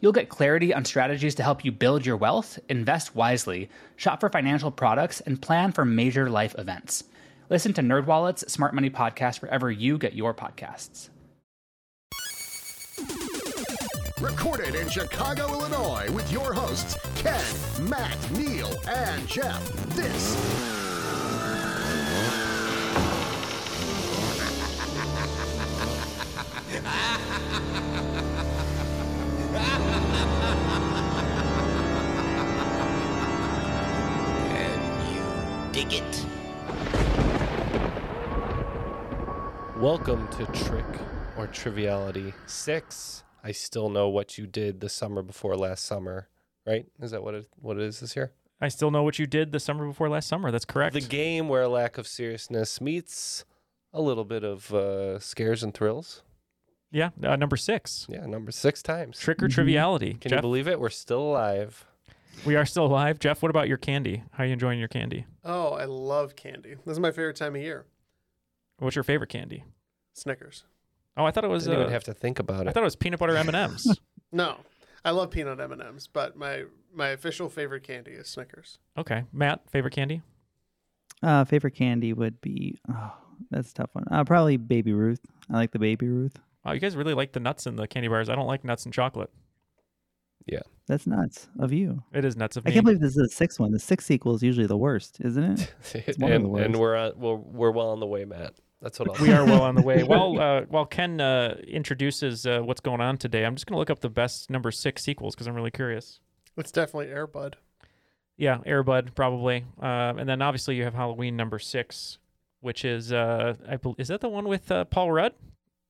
You'll get clarity on strategies to help you build your wealth, invest wisely, shop for financial products, and plan for major life events. Listen to NerdWallet's Smart Money Podcast wherever you get your podcasts. Recorded in Chicago, Illinois, with your hosts, Ken, Matt, Neil, and Jeff. This Can you dig it? Welcome to Trick or Triviality 6. I still know what you did the summer before last summer, right? Is that what it what it is this year? I still know what you did the summer before last summer. That's correct. The game where a lack of seriousness meets a little bit of uh, scares and thrills. Yeah, uh, number six, Yeah, number 6 times. trick or triviality. Can Jeff, you believe it? We're still alive. we are still alive. Jeff, what about your candy? How are you enjoying your candy? Oh, I love candy. This is my favorite time of year. What's your favorite candy? Snickers. Oh, I thought it was. Didn't Uh, even have to think about it. I thought it was peanut butter M and M's. No, I love peanut M and M's, but my my official favorite candy is Snickers. Okay, Matt, favorite candy? Uh, favorite candy would be oh, that's a tough one. Uh, probably Baby Ruth. I like the Baby Ruth. Oh, you guys really like the nuts in the candy bars. I don't like nuts and chocolate. Yeah. That's nuts of you. It is nuts of me. I can't believe this is the sixth one. The sixth sequel is usually the worst, isn't it? It's one of and, the and worst. we're on we're, we're well on the way, Matt. That's what I'll we are well on the way. While uh, while Ken uh, introduces uh, what's going on today, I'm just gonna look up the best number six sequels because I'm really curious. It's definitely Airbud. Yeah, Airbud probably, um, and then obviously you have Halloween number six, which is uh, I bel is that the one with uh, Paul Rudd?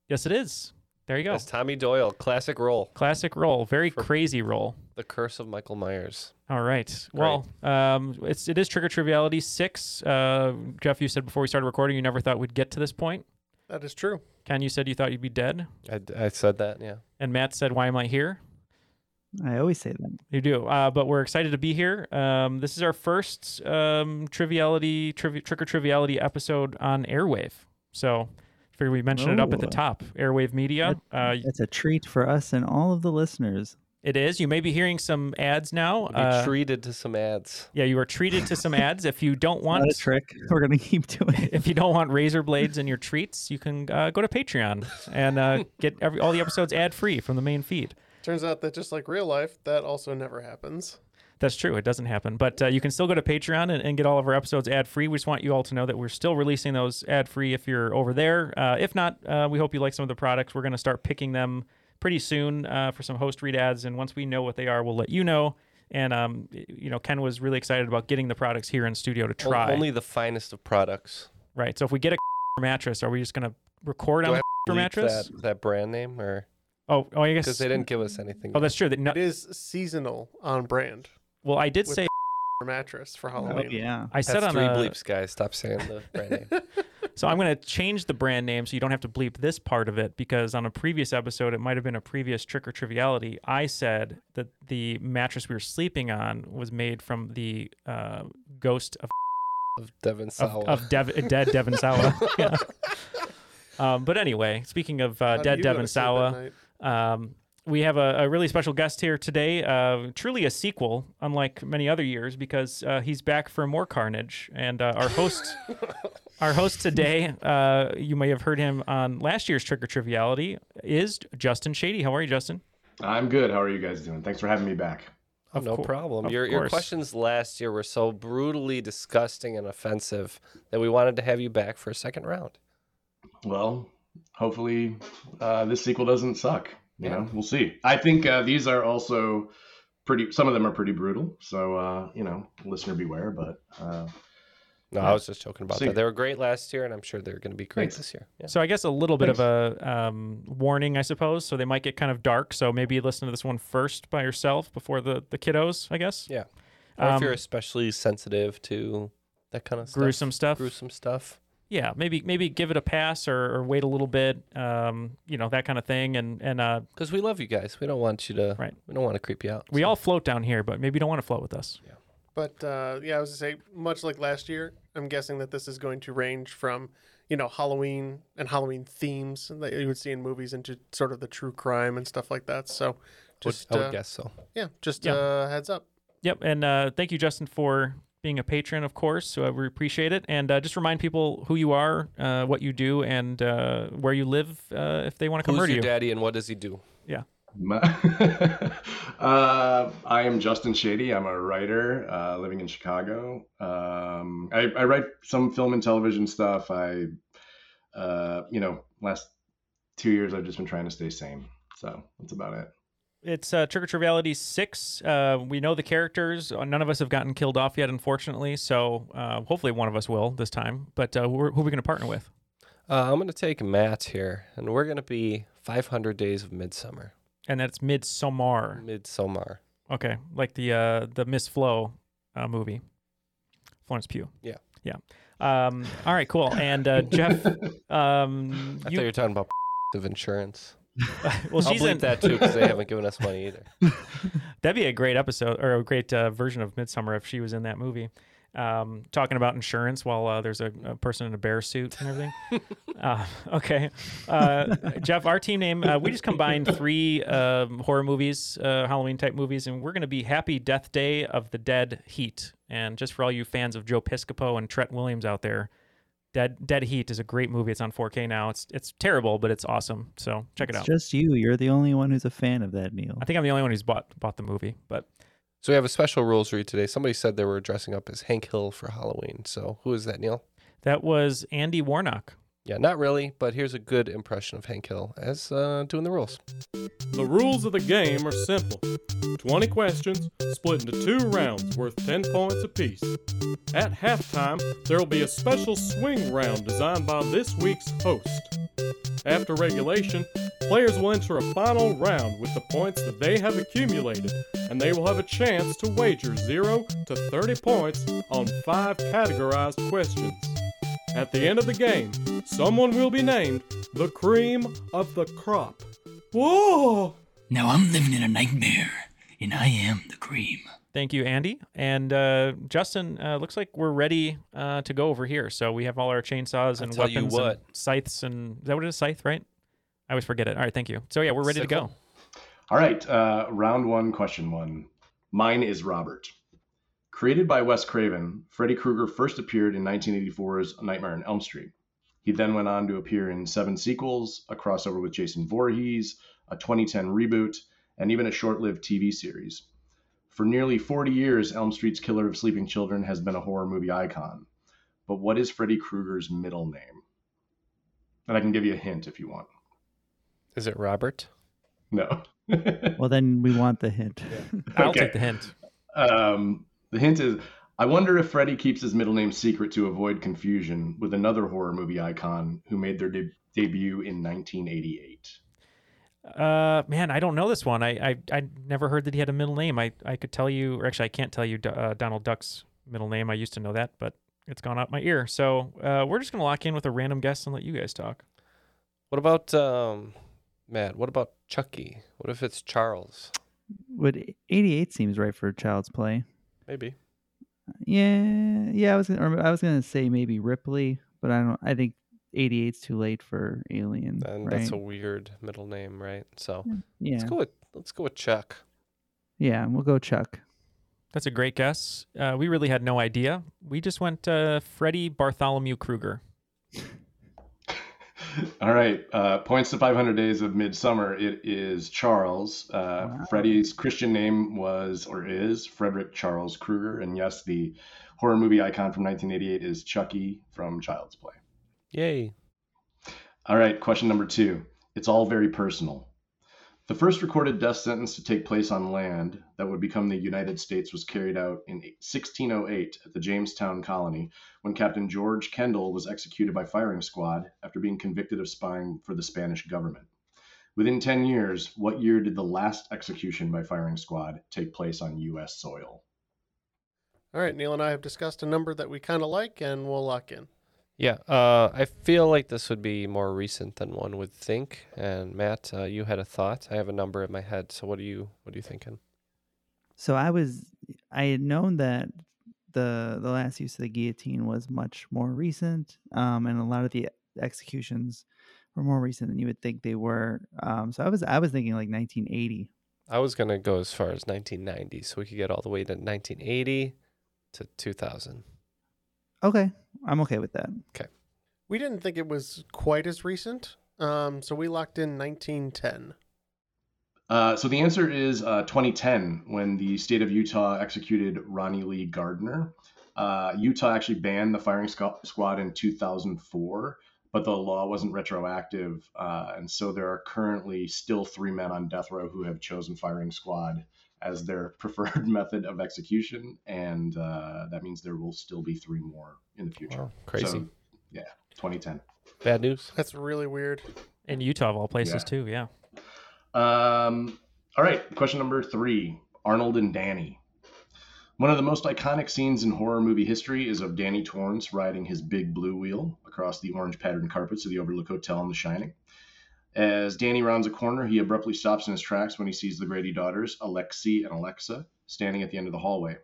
Yes, it is. There you go. That's Tommy Doyle, classic role. Classic role, very For- crazy role. The Curse of Michael Myers. All right. Well, um, it's it is Trick or Triviality six. Uh, Jeff, you said before we started recording, you never thought we'd get to this point. That is true. Ken, you said you thought you'd be dead, I, I said that, yeah. and Matt said, "Why am I here?" I always say that. You do, uh, but we're excited to be here. Um, this is our first um, triviality, trivi- trick or triviality episode on Airwave. So, figure we mention it up at the top. Airwave Media. Uh, It's a treat for us and all of the listeners. it is. You may be hearing some ads now. Be Uh, treated to some ads. yeah, you are treated to some ads. If you don't Not want a trick. We're gonna keep doing it. if you don't want razor blades in your treats, you can uh, go to Patreon and uh, get every, all the episodes ad free from the main feed. Turns out that just like real life, that also never happens. That's true. It doesn't happen. But uh, you can still go to Patreon and, and get all of our episodes ad free. We just want you all to know that we're still releasing those ad free if you're over there. Uh, if not, uh, we hope you like some of the products. We're going to start picking them pretty soon uh, for some host read ads. And once we know what they are, we'll let you know. And, um, you know, Ken was really excited about getting the products here in studio to try. Only the finest of products. right. So if we get a mattress, are we just going to record Do on I the Bleep mattress? That, that brand name or Oh, oh, I guess. because they didn't give us anything. Oh, that's true. That no, It is seasonal on brand well, I did with say mattress for Oh, Halloween. yeah. I said That's on three a, bleeps, guys. Stop saying the brand name. So I'm going to change the brand name so you don't have to bleep this part of it because on a previous episode, it might have been a previous trick or triviality. I said that the mattress we were sleeping on was made from the uh, ghost of Of Devon Sawa. of Dev- dead Devon Sawa. yeah. Um, but anyway, speaking of uh, dead you go Devon to sleep at Sawa, um, we have a, a really special guest here today. Uh, truly a sequel, unlike many other years, because uh, he's back for more carnage. And uh, our host, our host today, uh, you may have heard him on last year's Trick or Triviality, is Justin Shady. How are you, Justin? I'm good. How are you guys doing? Thanks for having me back. Oh, Of no cour- problem. of Your your questions last year were so brutally disgusting and offensive that we wanted to have you back for a second round. Well, hopefully uh, this sequel doesn't suck. You Yeah. know, we'll see. I think uh, these are also pretty. Some of them are pretty brutal. So uh, you know, listener beware. But uh, No, Yeah. I was just joking about See. that. They were great last year, and I'm sure they're going to be great Thanks. this year. Yeah. So I guess a little bit of a um, warning, I suppose. So they might get kind of dark. So maybe listen to this one first by yourself before the the kiddos. I guess. Yeah. Or if you're Um, especially sensitive to that kind of stuff, Gruesome stuff. gruesome stuff. Yeah, maybe maybe give it a pass or, or wait a little bit. Um, you know that kind of thing. And and uh, Because we love you guys. We don't want you to. Right. We don't want to creep you out. we so. all float down here, but maybe you don't want to float with us. Yeah, But uh, yeah, I was to say, much like last year, I'm guessing that this is going to range from, you know, Halloween and Halloween themes that you would see in movies into sort of the true crime and stuff like that. So, Would- just I would uh, guess so. yeah, just Yeah. uh, heads up. Yep, and uh, thank you, Justin, for being a patron, of course. So we appreciate it, and uh, just remind people who you are, uh, what you do, and uh, where you live uh, if they want to come Who's murder your you. daddy and what does he do? Yeah. uh, I am Justin Shady. I'm a writer uh, living in Chicago. Um, I, I write some film and television stuff. I, uh, you know, last two years I've just been trying to stay sane. So that's about it. It's uh, Trick or Triviality six. Uh, we know the characters. Uh, None of us have gotten killed off yet, unfortunately. So uh, hopefully one of us will this time. But uh, who who are we going to partner with? Uh, I'm going to take Matt here, and we're going to be 500 Days of Midsummer. And that's Midsommar. Midsommar. Okay, like the uh, the Miss Flo uh, movie. Florence Pugh. Yeah. Yeah. Um, all right, cool. And uh, Jeff, um, I you, thought you were talking about of insurance. well, I'll she's in that too because they haven't given us money either. That'd be a great episode or a great uh, version of Midsummer if she was in that movie. Um, talking about insurance while uh, there's a, a person in a bear suit and everything. uh, okay. Uh, Jeff, our team name, uh, we just combined three um, horror movies, uh, Halloween type movies, and we're going to be Happy Death Day of the Dead Heat. And just for all you fans of Joe Piscopo and Treat Williams out there, Dead Dead Heat is a great movie. It's on 4K now. It's it's terrible, but it's awesome. So check it out. just you. You're the only one who's a fan of that, Neil. I think I'm the only one who's bought bought the movie, but So we have a special rules read today. Somebody said they were dressing up as Hank Hill for Halloween. So who is that, Neil? that was Andy Warnock. Yeah, not really, but here's a good impression of Hank Hill as uh, doing the rules. The rules of the game are simple 20 questions split into two rounds worth 10 points apiece. At halftime, there will be a special swing round designed by this week's host. After regulation, players will enter a final round with the points that they have accumulated, and they will have a chance to wager 0 to 30 points on five categorized questions. At the end of the game, someone will be named the cream of the crop. Whoa! Now I'm living in a nightmare, and I am the cream. Thank you, Andy. And uh, Justin, uh, looks like we're ready uh, to go over here. So we have all our chainsaws I'll and tell you weapons and scythes and is that what it is? Scythe, right? I always forget it. All right, thank you. So yeah, we're ready to Sickle. go. All right, uh, round one, question one. Mine is Robert. Created by Wes Craven, Freddy Krueger first appeared in 1984's Nightmare on Elm Street. He then went on to appear in seven sequels, a crossover with Jason Voorhees, a 2010 reboot, and even a short lived TV series. For nearly 40 years, Elm Street's Killer of Sleeping Children has been a horror movie icon. But what is Freddy Krueger's middle name? And I can give you a hint if you want. Is it Robert? No. Well, then we want the hint. I'll Okay. take the hint. Um, the hint is I wonder if Freddy keeps his middle name secret to avoid confusion with another horror movie icon who made their de- debut in 1988. Uh, man, I don't know this one. I, I I never heard that he had a middle name. I, I could tell you, or actually, I can't tell you uh, Donald Duck's middle name. I used to know that, but it's gone out my ear. So uh, we're just gonna lock in with a random guess and let you guys talk. What about um, Matt? What about Chucky? What if it's Charles? Would 88 seems right for a Child's Play? Maybe. Yeah, yeah. I was gonna, or I was gonna say maybe Ripley, but I don't. I think 88's too late for Alien. And right? that's a weird middle name, right? So yeah, let's go with let's go with Chuck. yeah. We'll go Chuck. That's a great guess. Uh, we really had no idea. We just went uh, Freddie Bartholomew Krueger. All right. Uh, points to 500 Days of Midsummer. It is Charles. Uh, Freddie's Christian name was or is Frederick Charles Krueger. And yes, the horror movie icon from 1988 is Chucky from Child's Play. Yay. All right. Question number two. It's all very personal. The first recorded death sentence to take place on land that would become the United States was carried out in 1608 at the Jamestown colony when Captain George Kendall was executed by firing squad after being convicted of spying for the Spanish government. Within 10 years, what year did the last execution by firing squad take place on U.S. soil? All right, Neil and I have discussed a number that we kind of like, and we'll lock in. Yeah, uh, I feel like this would be more recent than one would think. And Matt, uh, you had a thought. I have a number in my head. So what are you what are you thinking? So I was I had known that the the last use of the guillotine was much more recent, um, and a lot of the executions were more recent than you would think they were. Um, so I was I was thinking like 1980. I was gonna go as far as 1990, so we could get all the way to 1980 to 2000. Okay, I'm okay with that. Okay. We didn't think it was quite as recent, um, so we locked in 1910. Uh, so the answer is uh, 2010 when the state of Utah executed Ronnie Lee Gardner. Uh, Utah actually banned the firing squad in 2004, but the law wasn't retroactive. Uh, and so there are currently still three men on death row who have chosen firing squad as their preferred method of execution. And uh, that means there will still be three more in the future. Wow, crazy. So, yeah, 2010. Bad news. That's really weird. In Utah, of all places, Yeah. too. Yeah. Um, all right, question number three Arnold and Danny. One of the most iconic scenes in horror movie history is of Danny Torrance riding his big blue wheel across the orange patterned carpets of the Overlook Hotel in The Shining. As Danny rounds a corner, he abruptly stops in his tracks when he sees the Grady daughters, Alexi and Alexa, standing at the end of the hallway.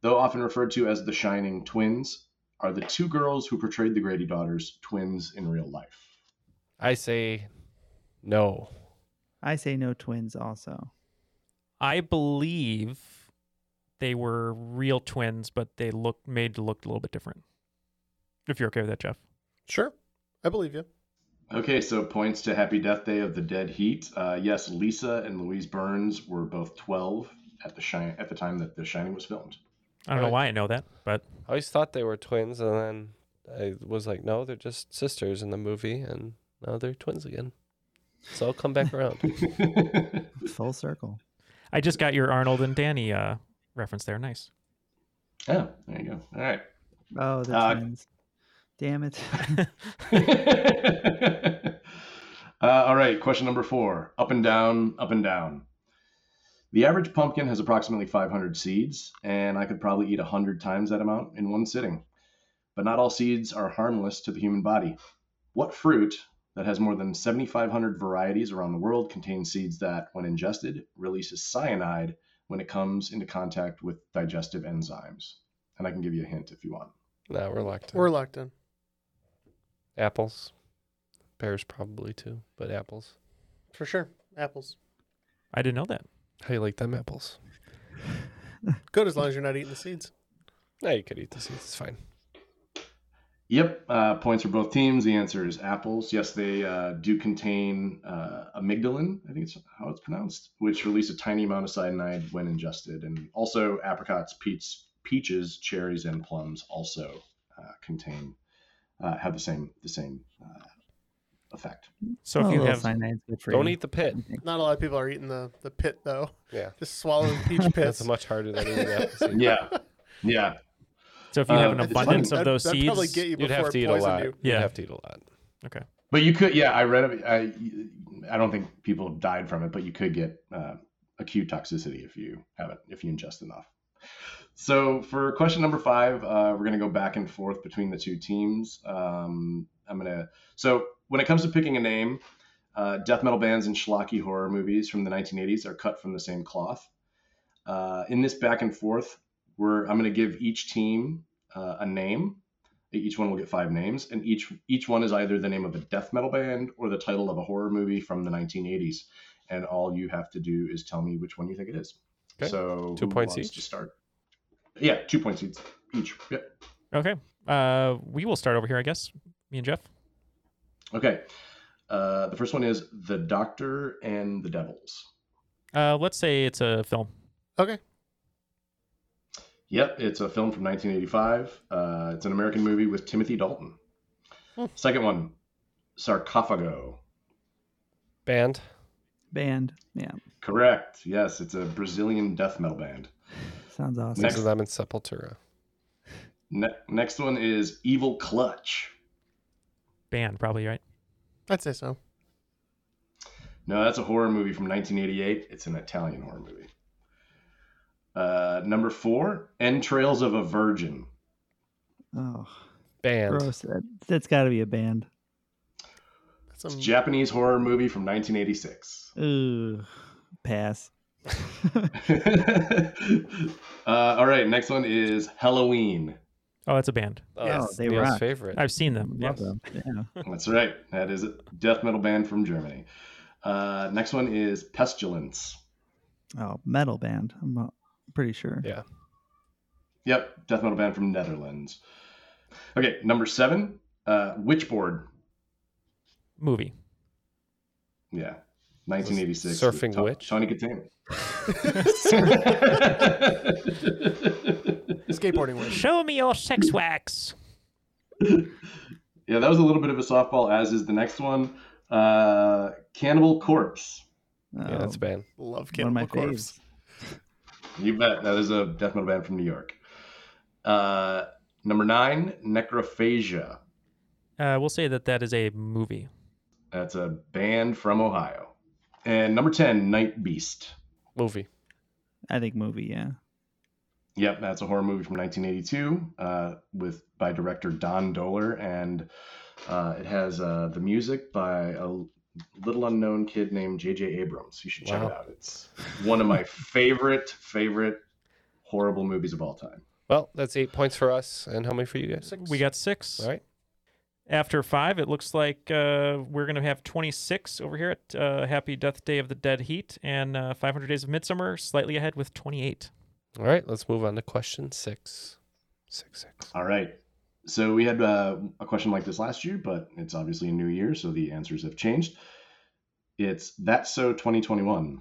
Though often referred to as the Shining twins, are the two girls who portrayed the Grady daughters twins in real life? I say no. I say no twins also. I believe they were real twins, but they looked made to look a little bit different. If you're okay with that, Jeff. Sure, I believe you. Okay, so points to Happy Death Day of the Dead Heat. Uh, yes, Lisa and Louise Burns were both 12 at the shine at the time that The Shining was filmed. I don't know why I know that, but I always thought they were twins, and then I was like, no, they're just sisters in the movie, and now they're twins again. So I'll come back around. Full circle. I just got your Arnold and Danny uh, reference there. Nice. Oh, there you go. All right. Oh, the Uh, twins. Damn it. uh, all right, question number four up and down, up and down. The average pumpkin has approximately 500 seeds, and I could probably eat 100 times that amount in one sitting. But not all seeds are harmless to the human body. What fruit that has more than 7,500 varieties around the world contains seeds that, when ingested, releases cyanide when it comes into contact with digestive enzymes? And I can give you a hint if you want. now we're locked in. We're locked in. Apples. Pears probably too, but apples. For sure. Apples. I didn't know that. How you like them apples? Good as long as you're not eating the seeds. No, you could eat the seeds. It's fine. Yep, uh, points for both teams. The answer is apples. Yes, they uh, do contain uh, amygdalin, I think it's how it's pronounced, which release a tiny amount of cyanide when ingested. And also apricots, peach, peaches, cherries, and plums also uh, contain uh, have the same the same uh, effect. So Oh, if you have cyanide's good for Don't eat the pit. Not a lot of people are eating the, the pit, though. Yeah, Just swallowing peach that's pits. much harder than eating apple seeds. Yeah, yeah. so if you have Uh, an it's abundance of those That'd seeds, probably get you You'd have to eat a lot. you. You'd have to eat a lot. okay. But you could, yeah, I read. I, I don't think people have died from it, but you could get uh, acute toxicity if you have it, if you ingest enough. So for question number five, uh, we're going to go back and forth between the two teams. Um, I'm going to, so when it comes to picking a name, uh, death metal bands and schlocky horror movies from the 1980s are cut from the same cloth. Uh, in this back and forth, we're, I'm going to give each team uh, a name each one will get five names, and each each one is either the name of a death metal band or the title of a horror movie from the 1980s. And all you have to do is tell me which one you think it is. Okay. So Two points each? to start. Yeah, two points each. Each. Yep. Okay. Uh, we will start over here, I guess. Me and Jeff. Okay. Uh, the first one is The Doctor and the Devils. Uh, let's say it's a film. Okay. Yep, it's a film from 1985. Uh, it's an American movie with Timothy Dalton. Second one, Sarcophago. Band. Band. Yeah. Correct. Yes, it's a Brazilian death metal band. Sounds awesome. Next- Next them in Sepultura. Ne- next one is Evil Clutch. Band, probably right. I'd say so. No, that's a horror movie from 1988. It's an Italian horror movie. Uh, number four, Entrails of a Virgin. Oh, Band. gross. That, that's got to be a band. That's It's a Japanese horror movie from 1986. Ooh, pass. uh, all right, next one is Halloween. Oh, that's a band. Oh, Yes, that's they Neil's rock. favorite. I've seen them. Love yes. them. Yeah. That's right. That is a death metal band from Germany. Uh, next one is Pestilence. Oh, metal band. I'm uh, pretty sure. Yeah. Yep, death metal band from Netherlands. Okay, number seven, uh, Witchboard. Movie. Yeah, 1986. Surfing with Ta- Witch? Tawny Kitaen. skateboarding with. Show me your sex wax. yeah, that was a little bit of a softball, as is the next one. Uh, Cannibal Corpse. Yeah, that's a Oh, band. Love one of my Cannibal Corpse. faves. You bet. That is a death metal band from New York. Uh, number nine, Necrophagia. Uh, we'll say that that is a movie. That's a band from Ohio. And number 10, Night Beast. Movie. I think movie. Yeah. Yep, that's a horror movie from 1982 uh, with by director Don Dohler, and uh, it has uh, the music by a little unknown kid named J.J. Abrams. You should check Wow. it out. It's one of my favorite favorite horrible movies of all time. Well, that's eight points for us. And how many for you guys? Six. We got six. All right. After five, it looks like uh, we're going to have 26 over here at uh, Happy Death Day of the Dead Heat and uh, 500 Days of Midsummer, slightly ahead with 28. All right. Let's move on to question six. Six, six. All right. So we had uh, a question like this last year, but it's obviously a new year, so the answers have changed. It's That's So 2021.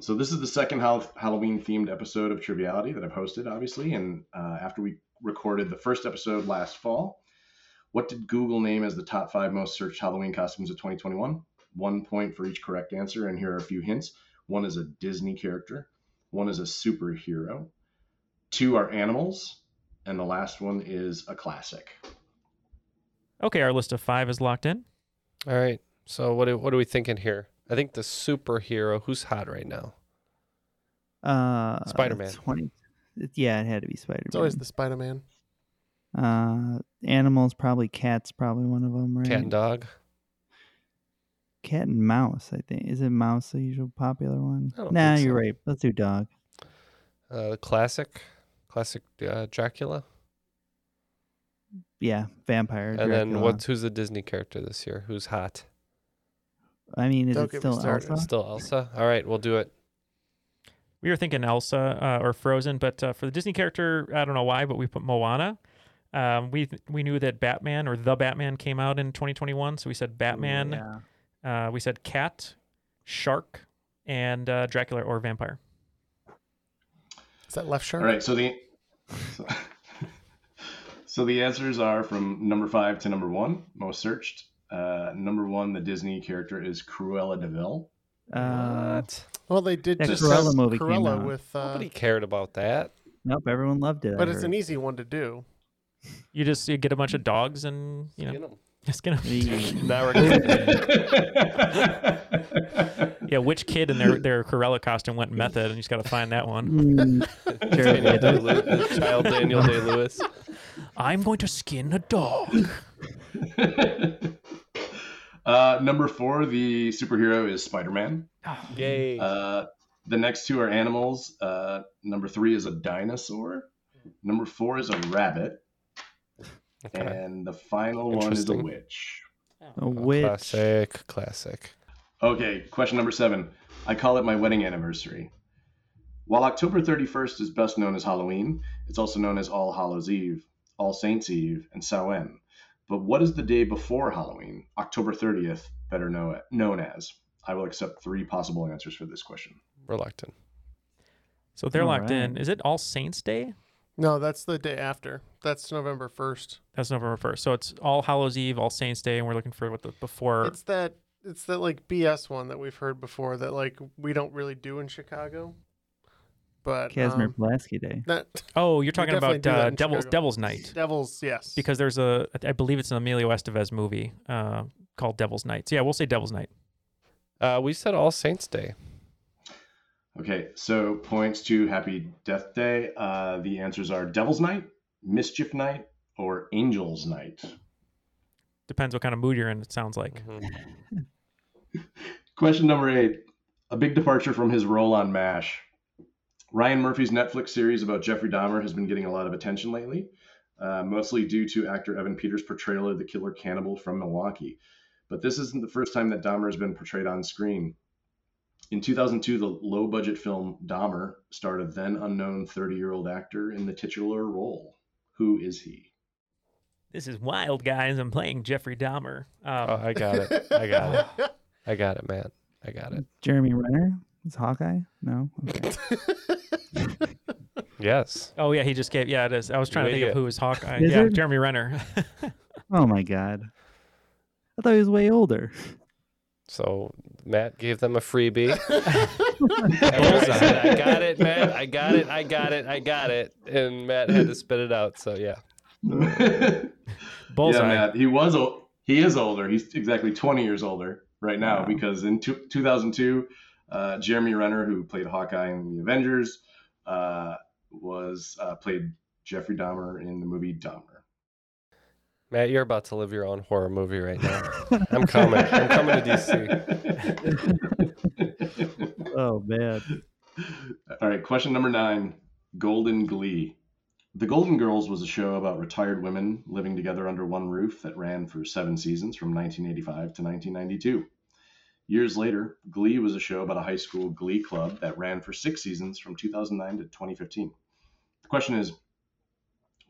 So this is the second hal- Halloween themed episode of Triviality that I've hosted, obviously. And uh, after we recorded the first episode last fall, what did Google name as the top five most searched Halloween costumes of 2021? One point for each correct answer, and here are a few hints. One is a Disney character, one is a superhero, two are animals, and the last one is a classic. Okay, our list of five is locked in. All right. So what are, what are we thinking here? I think the superhero who's hot right now. Uh, Spider-Man. Yeah, it had to be Spider Man. It's always the Spider Man. Uh, animals probably cats. Probably one of them, right? Cat and dog. Cat and mouse. I think is it mouse the usual popular one? I don't Nah, think you're so. right. Let's do dog. Uh, classic. Classic uh, Dracula. Yeah, vampire. And then what's who's the Disney character this year? Who's hot? I mean, is Don't it still started. Elsa? Still Elsa. All right, we'll do it. We were thinking Elsa uh, or Frozen, but uh, for the Disney character, I don't know why, but we put Moana. Um, we we knew that Batman or the Batman came out in 2021, so we said Batman. Yeah. Uh, we said cat, shark, and uh, Dracula or vampire. Is that left shark? All right, so the so, so the answers are from number five to number one, most searched. Uh, number one, the Disney character is Cruella de Vil. Uh, what? Well, they did That just Cruella have movie came Cruella out. with, uh, Nobody cared about that. nope, everyone loved it. But it's an easy one to do. You just you get a bunch of dogs and you know Skin 'em. just gonna The- Now we're gonna yeah. Which kid in their their Cruella costume went method, and you just got to find that one. Mm, Daniel Day. Lewis, child Daniel Day Lewis. I'm going to skin a dog. uh, number four, the superhero is Spider Man. Yay. Uh, the next two are animals. Uh, number three is a dinosaur. Number four is a rabbit. Okay. And the final one is a witch. A oh, witch. Classic. Classic. Okay, question number seven. I call it my wedding anniversary. While October 31st is best known as Halloween, it's also known as All Hallows Eve, All Saints Eve, and Samhain. But what is the day before Halloween, October 30th, better know, known as? I will accept three possible answers for this question. Reluctant. So they're All locked in. Is it All Saints Day? No, that's the day after. That's November first. That's November first. So it's All Hallows Eve, All Saints Day, and we're looking for what the before. It's that it's that like BS one that we've heard before that like we don't really do in Chicago. But Casimir um, Pulaski Day. that oh, you're talking about uh, Devil's Chicago. Devil's Night Devils, yes. because there's a I believe it's an Emilio Estevez movie uh, called Devil's Night. So yeah, we'll say Devil's Night. Uh, we said All Saints Day. Okay, so points to Happy Death Day. Uh, the answers are Devil's Night, Mischief Night, or Angel's Night. Depends what kind of mood you're in. It sounds like. Mhm. Question number eight. A big departure from his role on MASH. Ryan Murphy's Netflix series about Jeffrey Dahmer has been getting a lot of attention lately, uh, mostly due to actor Evan Peters' portrayal of the killer cannibal from Milwaukee. But this isn't the first time that Dahmer has been portrayed on screen. In 2002, the low budget film Dahmer starred a then unknown 30 year old actor in the titular role. Who is he? This is wild, guys. I'm playing Jeffrey Dahmer. Um, Oh, I got it. I got it. I got it, man. I got it. Jeremy Renner. Is Hawkeye? No. Okay. Yes. Oh yeah, he just gave. Yeah, it is. I was trying to think of idiot. who was Hawkeye. Is yeah, it? Jeremy Renner. oh my God. I thought he was way older. So Matt gave them a freebie. I said, I got it, Matt. I got it. I got it. I got it. And Matt had to spit it out. So yeah. Bullseye. Yeah, Matt. He was o- he is older. He's exactly 20 years older right now Wow. because in two, 2002, uh, Jeremy Renner, who played Hawkeye in the Avengers, uh, was uh, played Jeffrey Dahmer in the movie Dahmer. Matt, you're about to live your own horror movie right now. I'm coming. I'm coming to DC. Oh man. All right, question number nine Golden Glee. The Golden Girls was a show about retired women living together under one roof that ran for seven seasons from 1985 to 1992. Years later, Glee was a show about a high school glee club that ran for six seasons from 2009 to 2015. The question is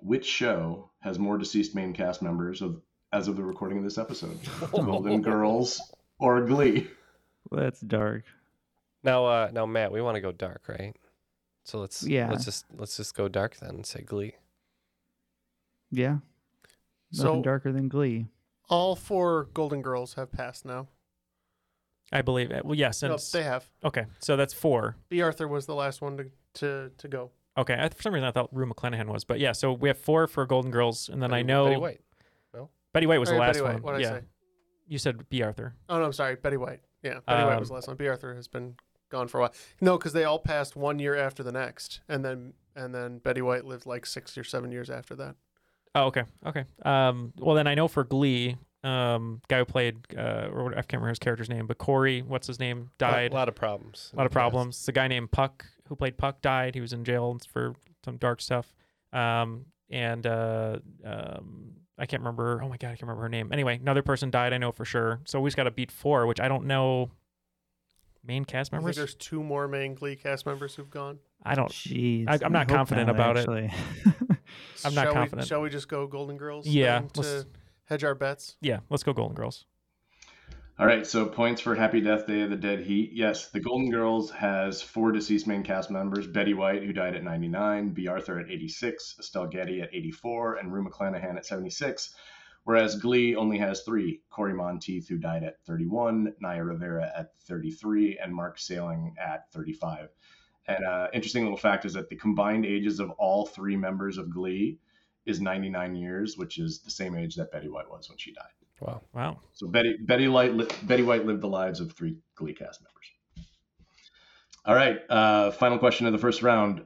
which show has more deceased main cast members of as of the recording of this episode? Golden Girls or Glee? Well, that's dark. Now, uh, now, Matt, we want to go dark, right? So let's Yeah. let's just let's just go dark then and say Glee. Yeah. So- Nothing darker than Glee. All four Golden Girls have passed now. I believe it. Well, yes. And No, they have. okay, so that's four. Bea Arthur was the last one to to, to go. Okay, I, for some reason I thought Rue McClanahan was, but yeah. So we have four for Golden Girls, and then I know Betty White. Well? Betty White was Or the last Betty White, one. What did yeah, I say? you said Bea Arthur. Oh no, I'm sorry, Betty White. Yeah, Betty White was the Um, last one. Bea Arthur has been gone for a while. No, because they all passed one year after the next, and then and then Betty White lived like six or seven years after that. Oh, okay, okay. Um, well then I know for Glee, um, guy who played, uh, or what- I can't remember his character's name, but Cory, what's his name, died. A lot of problems. A lot of problems. The guy named Puck, who played Puck, died. He was in jail for some dark stuff. Um, and uh, um, I can't remember. Oh my god, I can't remember her name. Anyway, another person died. I know for sure. So we just got to beat four, which I don't know. Main cast I think members. there's two more main Glee cast members who've gone. I don't. Jeez. I, I'm not hope confident not, about actually. it. I'm not shall confident. We, shall we just go Golden Girls? Yeah, to hedge our bets. Yeah, let's go Golden Girls. All right, so points for Happy Death Day of the Dead Heat. Yes, the Golden Girls has four deceased main cast members Betty White, who died at 99, Bea Arthur at 86, Estelle Getty at 84, and Rue McClanahan at 76. Whereas Glee only has three Cory Monteith, who died at 31, Naya Rivera at 33, and Mark Salling at 35. And uh, interesting little fact is that the combined ages of all three members of Glee is 99 years, which is the same age that Betty White was when she died. Wow. Wow. So Betty Betty Light li- Betty White lived the lives of three Glee cast members. All right, uh, final question of the first round: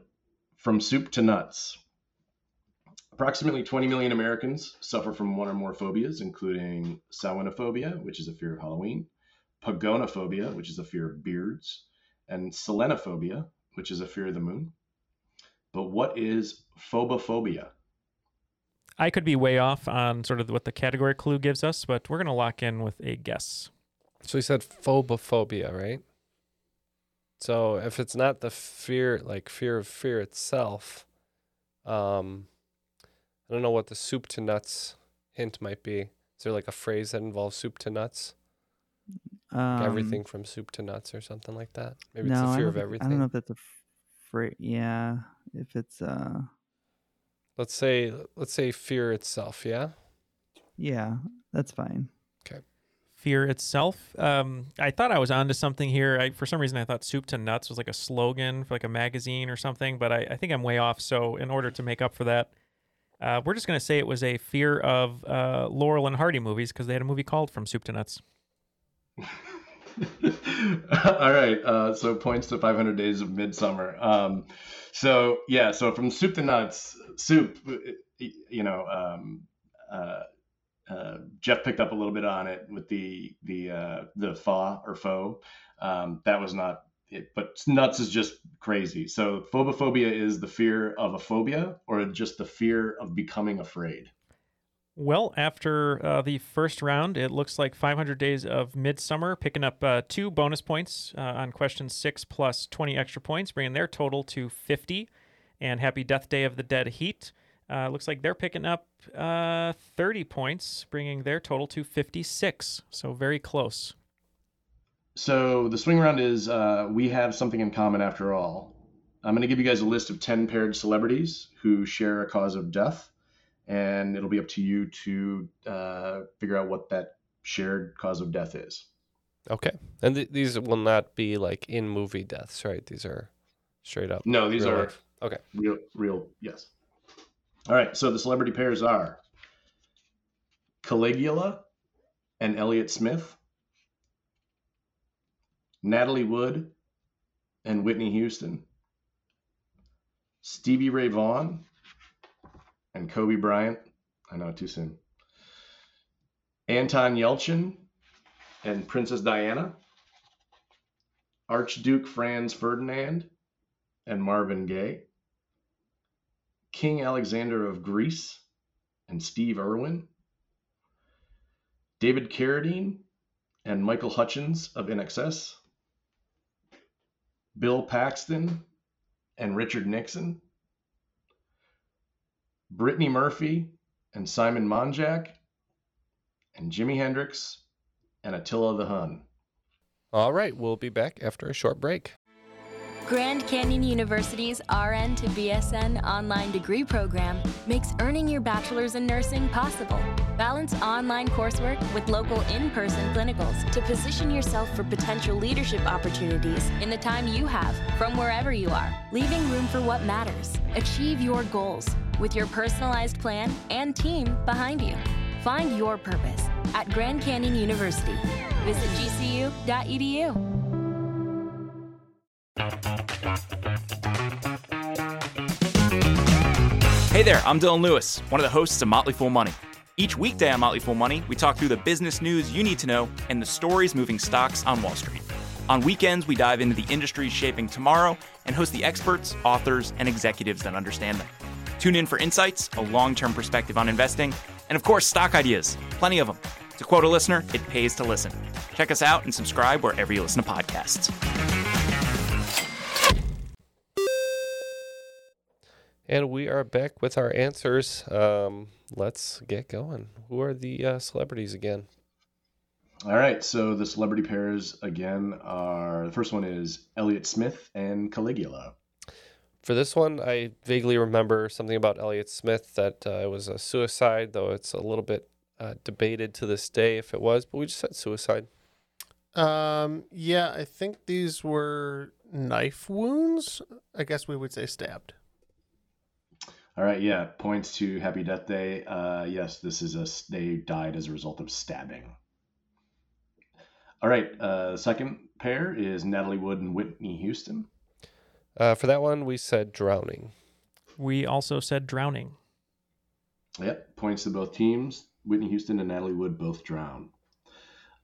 From soup to nuts. Approximately 20 million Americans suffer from one or more phobias, including Samhainophobia, which is a fear of Halloween, Pogonophobia, which is a fear of beards, and Selenophobia, which is a fear of the moon. But what is phobophobia? I could be way off on sort of what the category clue gives us, but we're gonna lock in with a guess. So he said phobophobia, right? So if it's not the fear, like fear of fear itself, um, I don't know what the soup to nuts hint might be? Is there like a phrase that involves soup to nuts? Um, everything from soup to nuts or something like that. Maybe no, it's the fear of everything. I don't know if that's a phrase. Yeah, if it's uh, Let's say let's say fear itself, yeah? yeah, that's fine. Okay fear itself. Um, I thought I was onto something here. I, for some reason, I thought "soup to nuts" was like a slogan for like a magazine or something, but I, I think I'm way off. So, in order to make up for that, uh, we're just going to say it was a fear of uh, Laurel and Hardy movies because they had a movie called "From Soup to Nuts." All right. Uh, so points to 500 Days of Midsummer. Um, so yeah. So from soup to nuts, soup. You know, um, uh, uh, Jeff picked up a little bit on it with the the uh, the fa or faux. Um, that was not it, but nuts is just crazy. So phobophobia is the fear of a phobia, or just the fear of becoming afraid. Well, after uh, the first round, it looks like 500 Days of Midsummer picking up uh, two bonus points uh, on question six plus 20 extra points, bringing their total to 50. And Happy Death Day of the Dead Heat uh, looks like they're picking up uh, 30 points, bringing their total to 56. So very close. So the swing round is uh, we have something in common after all. I'm going to give you guys a list of 10 paired celebrities who share a cause of death, and it'll be up to you to uh, figure out what that shared cause of death is. Okay. And th- these will not be like in movie deaths, right? These are straight up. No, these are life. Okay. real, real, yes. All right, so the celebrity pairs are Caligula and Elliott Smith, Natalie Wood and Whitney Houston, Stevie Ray Vaughan and Kobe Bryant. I know, too soon. Anton Yelchin and Princess Diana, Archduke Franz Ferdinand and Marvin Gaye, King Alexander of Greece and Steve Irwin, David Carradine and Michael Hutchence of INXS, Bill Paxton and Richard Nixon, Brittany Murphy and Simon Monjack, and Jimi Hendrix and Attila the Hun. All right. We'll be back after a short break. Grand Canyon University's RN to BSN online degree program makes earning your bachelor's in nursing possible. Balance online coursework with local in person clinicals to position yourself for potential leadership opportunities in the time you have from wherever you are, leaving room for what matters. Achieve your goals with your personalized plan and team behind you. Find your purpose at Grand Canyon University. Visit gcu.edu. Hey there, I'm Dylan Lewis, one of the hosts of Motley Fool Money. Each weekday on Motley Fool Money, we talk through the business news you need to know and the stories moving stocks on Wall Street. On weekends, we dive into the industries shaping tomorrow and host the experts, authors, and executives that understand them. Tune in for insights, a long term perspective on investing, and of course, stock ideas. Plenty of them. To quote a listener, it pays to listen. Check us out and subscribe wherever you listen to podcasts. And we are back with our answers. Um, let's get going. Who are the uh, celebrities again? All right, so the celebrity pairs again are the first one is Elliott Smith and Caligula. For this one, I vaguely remember something about Elliott Smith that uh, it was a suicide, though it's a little bit uh, debated to this day if it was, but we just said suicide. Um, yeah, I think these were knife wounds. I guess we would say stabbed. All right, yeah, points to Happy Death Day. Uh, yes, this is a they died as a result of stabbing. All right, uh, second pair is Natalie Wood and Whitney Houston. Uh, for that one, we said drowning. We also said drowning. Yep, points to both teams. Whitney Houston and Natalie Wood both drown.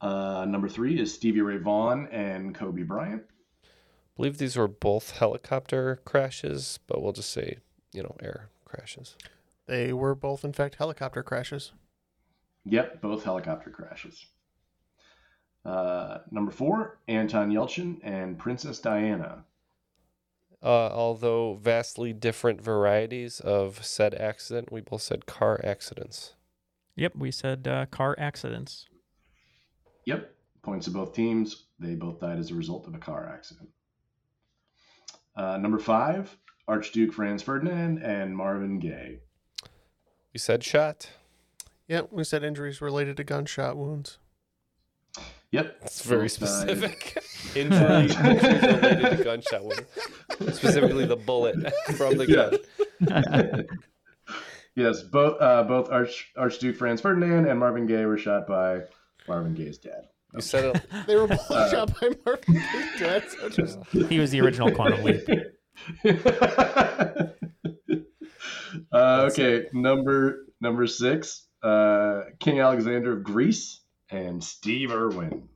Uh, number three is Stevie Ray Vaughan and Kobe Bryant. I believe these were both helicopter crashes, but we'll just say, you know, air crashes. They were both, in fact, helicopter crashes. Yep, both helicopter crashes. Uh, number four, Anton Yelchin and Princess Diana. Uh, although vastly different varieties of said accident, we both said car accidents. Yep, we said uh, car accidents. Yep. Points to both teams. They both died as a result of a car accident. Uh, number five, Archduke Franz Ferdinand and Marvin Gaye. You said shot. Yep, we said injuries related to gunshot wounds. Yep. It's very Both died. specific. Injury related to gunshot wound. Specifically the bullet from the gun. yes, both uh, both Arch, Archduke Franz Ferdinand and Marvin Gaye were shot by Marvin Gaye's dad. You said it. They were both Uh, shot by Marvin Gaye's dad. So just He was the original Quantum Leap. Uh, okay, number number six, uh, King Alexander of Greece and Steve Irwin.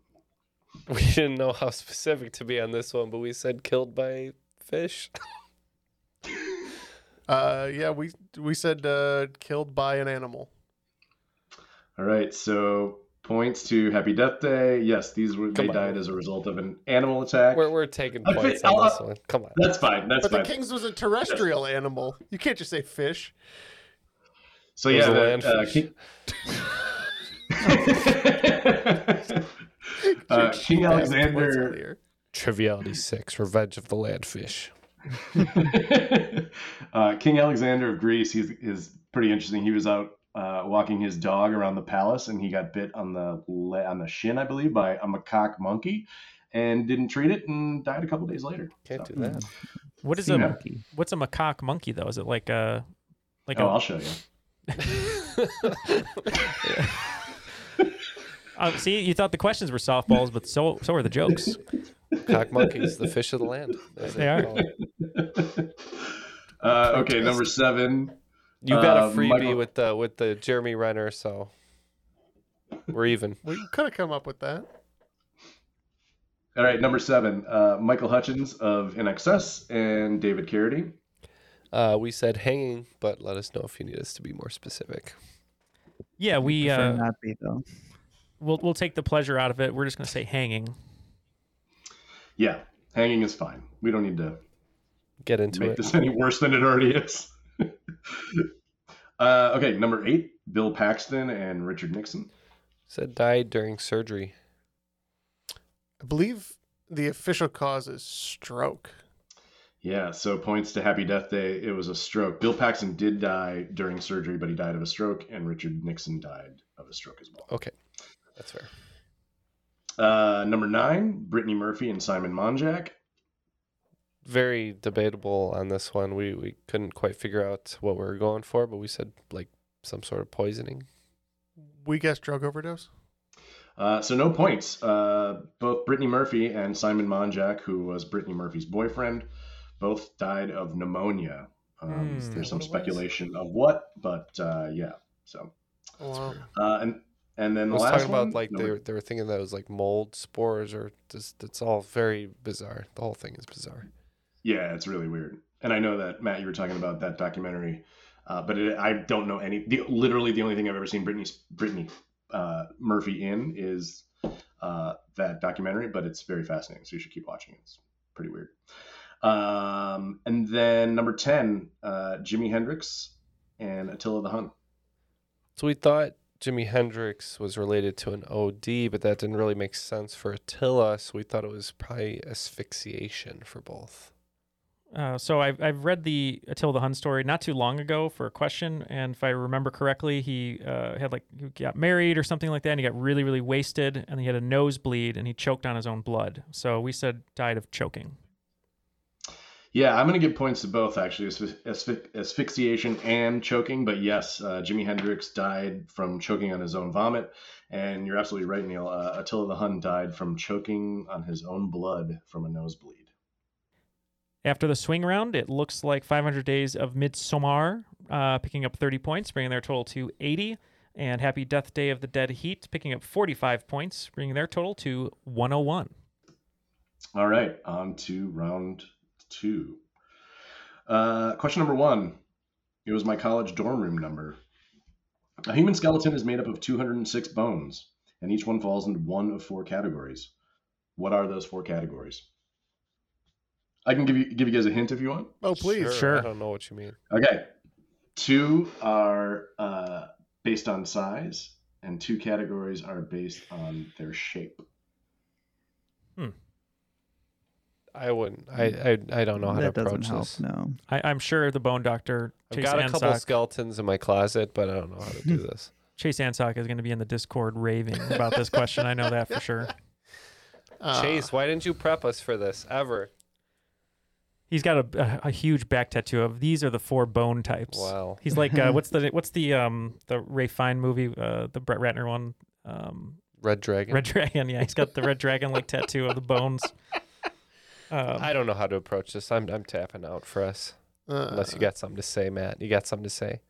We didn't know how specific to be on this one, but we said killed by fish. Uh, yeah, we we said uh, killed by an animal. All right, so points to Happy Death Day. Yes, these were they on. died as a result of an animal attack. We're, we're taking points think- on I'll- this one. Come on. That's fine. That's fine. but fine. the Kings was a terrestrial animal. You can't just say fish. So yeah, the, uh. King, uh, King Alexander. Triviality six, Revenge of the Landfish. uh, King Alexander of Greece. He's is pretty interesting. He was out uh, walking his dog around the palace, and he got bit on the le- on the shin, I believe, by a macaque monkey, and didn't treat it, and died a couple days later. Can't So- do that. What is Sea a monkey. what's a macaque monkey though? Is it like a like Oh, a I'll show you. Uh, see, you thought the questions were softballs, but so so are the jokes. Cock monkeys, the fish of the land. as They are. Uh, okay, number seven. You got uh, a freebie Michael- with the with the Jeremy Renner, so we're even. We could have come up with that. All right, number seven. Uh, Michael Hutchence of INXS and David Carradine. Uh, we said hanging, but let us know if you need us to be more specific. Yeah, we Prefer uh, not be though. We'll we'll take the pleasure out of it. We're just gonna say hanging. Yeah, hanging is fine. We don't need to Get into make it. this any worse than it already is. uh, okay, number eight. Bill Paxton and Richard Nixon. Said died during surgery. I believe the official cause is stroke. Yeah, so points to Happy Death Day. It was a stroke. Bill Paxton did die during surgery, but he died of a stroke, and Richard Nixon died of a stroke as well. Okay, that's fair. Uh, number nine, Brittany Murphy and Simon Monjack. Very debatable on this one. We we couldn't quite figure out what we were going for, but we said like some sort of poisoning. We guessed drug overdose. Uh, so no points. Uh, both Brittany Murphy and Simon Monjack, who was Brittany Murphy's boyfriend, both died of pneumonia. Um, Hmm. there's some What it was? speculation of what, but uh, yeah. So Oh, wow. uh, and and then the I was last talking one, about like they were, they were thinking that it was like mold spores or just it's all very bizarre. The whole thing is bizarre. Yeah, it's really weird. And I know that Matt, you were talking about that documentary, uh, but it, I don't know any. The, literally, the only thing I've ever seen Brittany Brittany uh, Murphy in is uh, that documentary. But it's very fascinating, so you should keep watching. It's pretty weird. Um, and then number ten, uh, Jimi Hendrix and Attila the Hun. So we thought Jimi Hendrix was related to an OD, but that didn't really make sense for Attila. So we thought it was probably asphyxiation for both. Uh, so I've I've read the Attila the Hun story not too long ago for a question, and if I remember correctly, he uh, had like he got married or something like that, and he got really really wasted, and he had a nosebleed, and he choked on his own blood. So we said died of choking. Yeah, I'm going to give points to both actually, asphy- asphy- asphyxiation and choking. But yes, uh, Jimi Hendrix died from choking on his own vomit, and you're absolutely right, Neil. Uh, Attila the Hun died from choking on his own blood from a nosebleed. After the swing round, it looks like 500 Days of Midsommar, uh, picking up 30 points, bringing their total to 80. And Happy Death Day of the Dead Heat, picking up 45 points, bringing their total to 101. All right, on to round two. Uh, question number one. It was my college dorm room number. A human skeleton is made up of 206 bones, and each one falls into one of four categories. What are those four categories? I can give you give you guys a hint if you want. Oh, please. Sure. I don't know what you mean. Okay. Two are uh, based on size, and two categories are based on their shape. I wouldn't. I I, I don't know how That to approach help, this. no. I, I'm sure the Bone Doctor, I've Chase got a couple skeletons in my closet, but I don't know how to do this. Chase Ansock is going to be in the Discord raving about this question. I know that for sure. Uh, Chase, why didn't you prep us for this ever? He's got a, a, a huge back tattoo of these are the four bone types. Wow. He's like uh, what's the what's the um the Ralph Fiennes movie uh the Brett Ratner one um Red Dragon. Red Dragon yeah he's got the red dragon like tattoo of the bones. Um, I don't know how to approach this. I'm I'm tapping out for us. Unless you Uh, got something to say, Matt. You got something to say?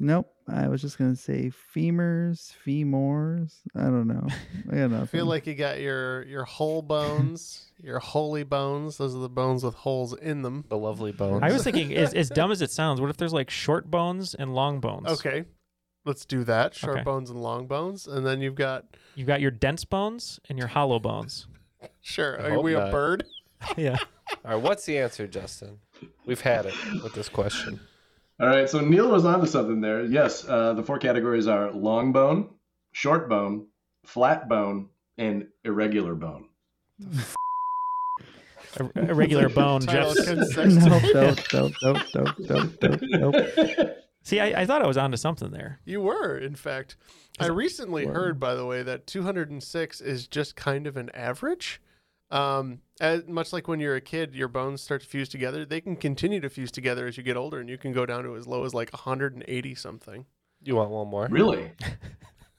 Nope. I was just gonna say femurs, femurs. I don't know. I got nothing. I feel like you got your your whole bones, your holy bones. Those are the bones with holes in them. The lovely bones. I was thinking as, as dumb as it sounds, what if there's like short bones and long bones? Okay, let's do that. Short Okay. bones and long bones, and then you've got You've got your dense bones and your hollow bones. Sure. I Are hope we a not. bird? yeah. All right, what's the answer, Justin? We've had it with this question. All right, so Neil was onto something there. Yes, uh, the four categories are long bone, short bone, flat bone, and irregular bone. A, a regular bone, Title Jeff. consistent. nope, nope, nope, nope, nope, nope, nope, nope. See, I, I thought I was onto something there. You were, in fact. I recently heard, by the way, that 206 is just kind of an average. Um, as, much like when you're a kid, your bones start to fuse together. They can continue to fuse together as you get older, and you can go down to as low as like 180 something. You want one more? Really?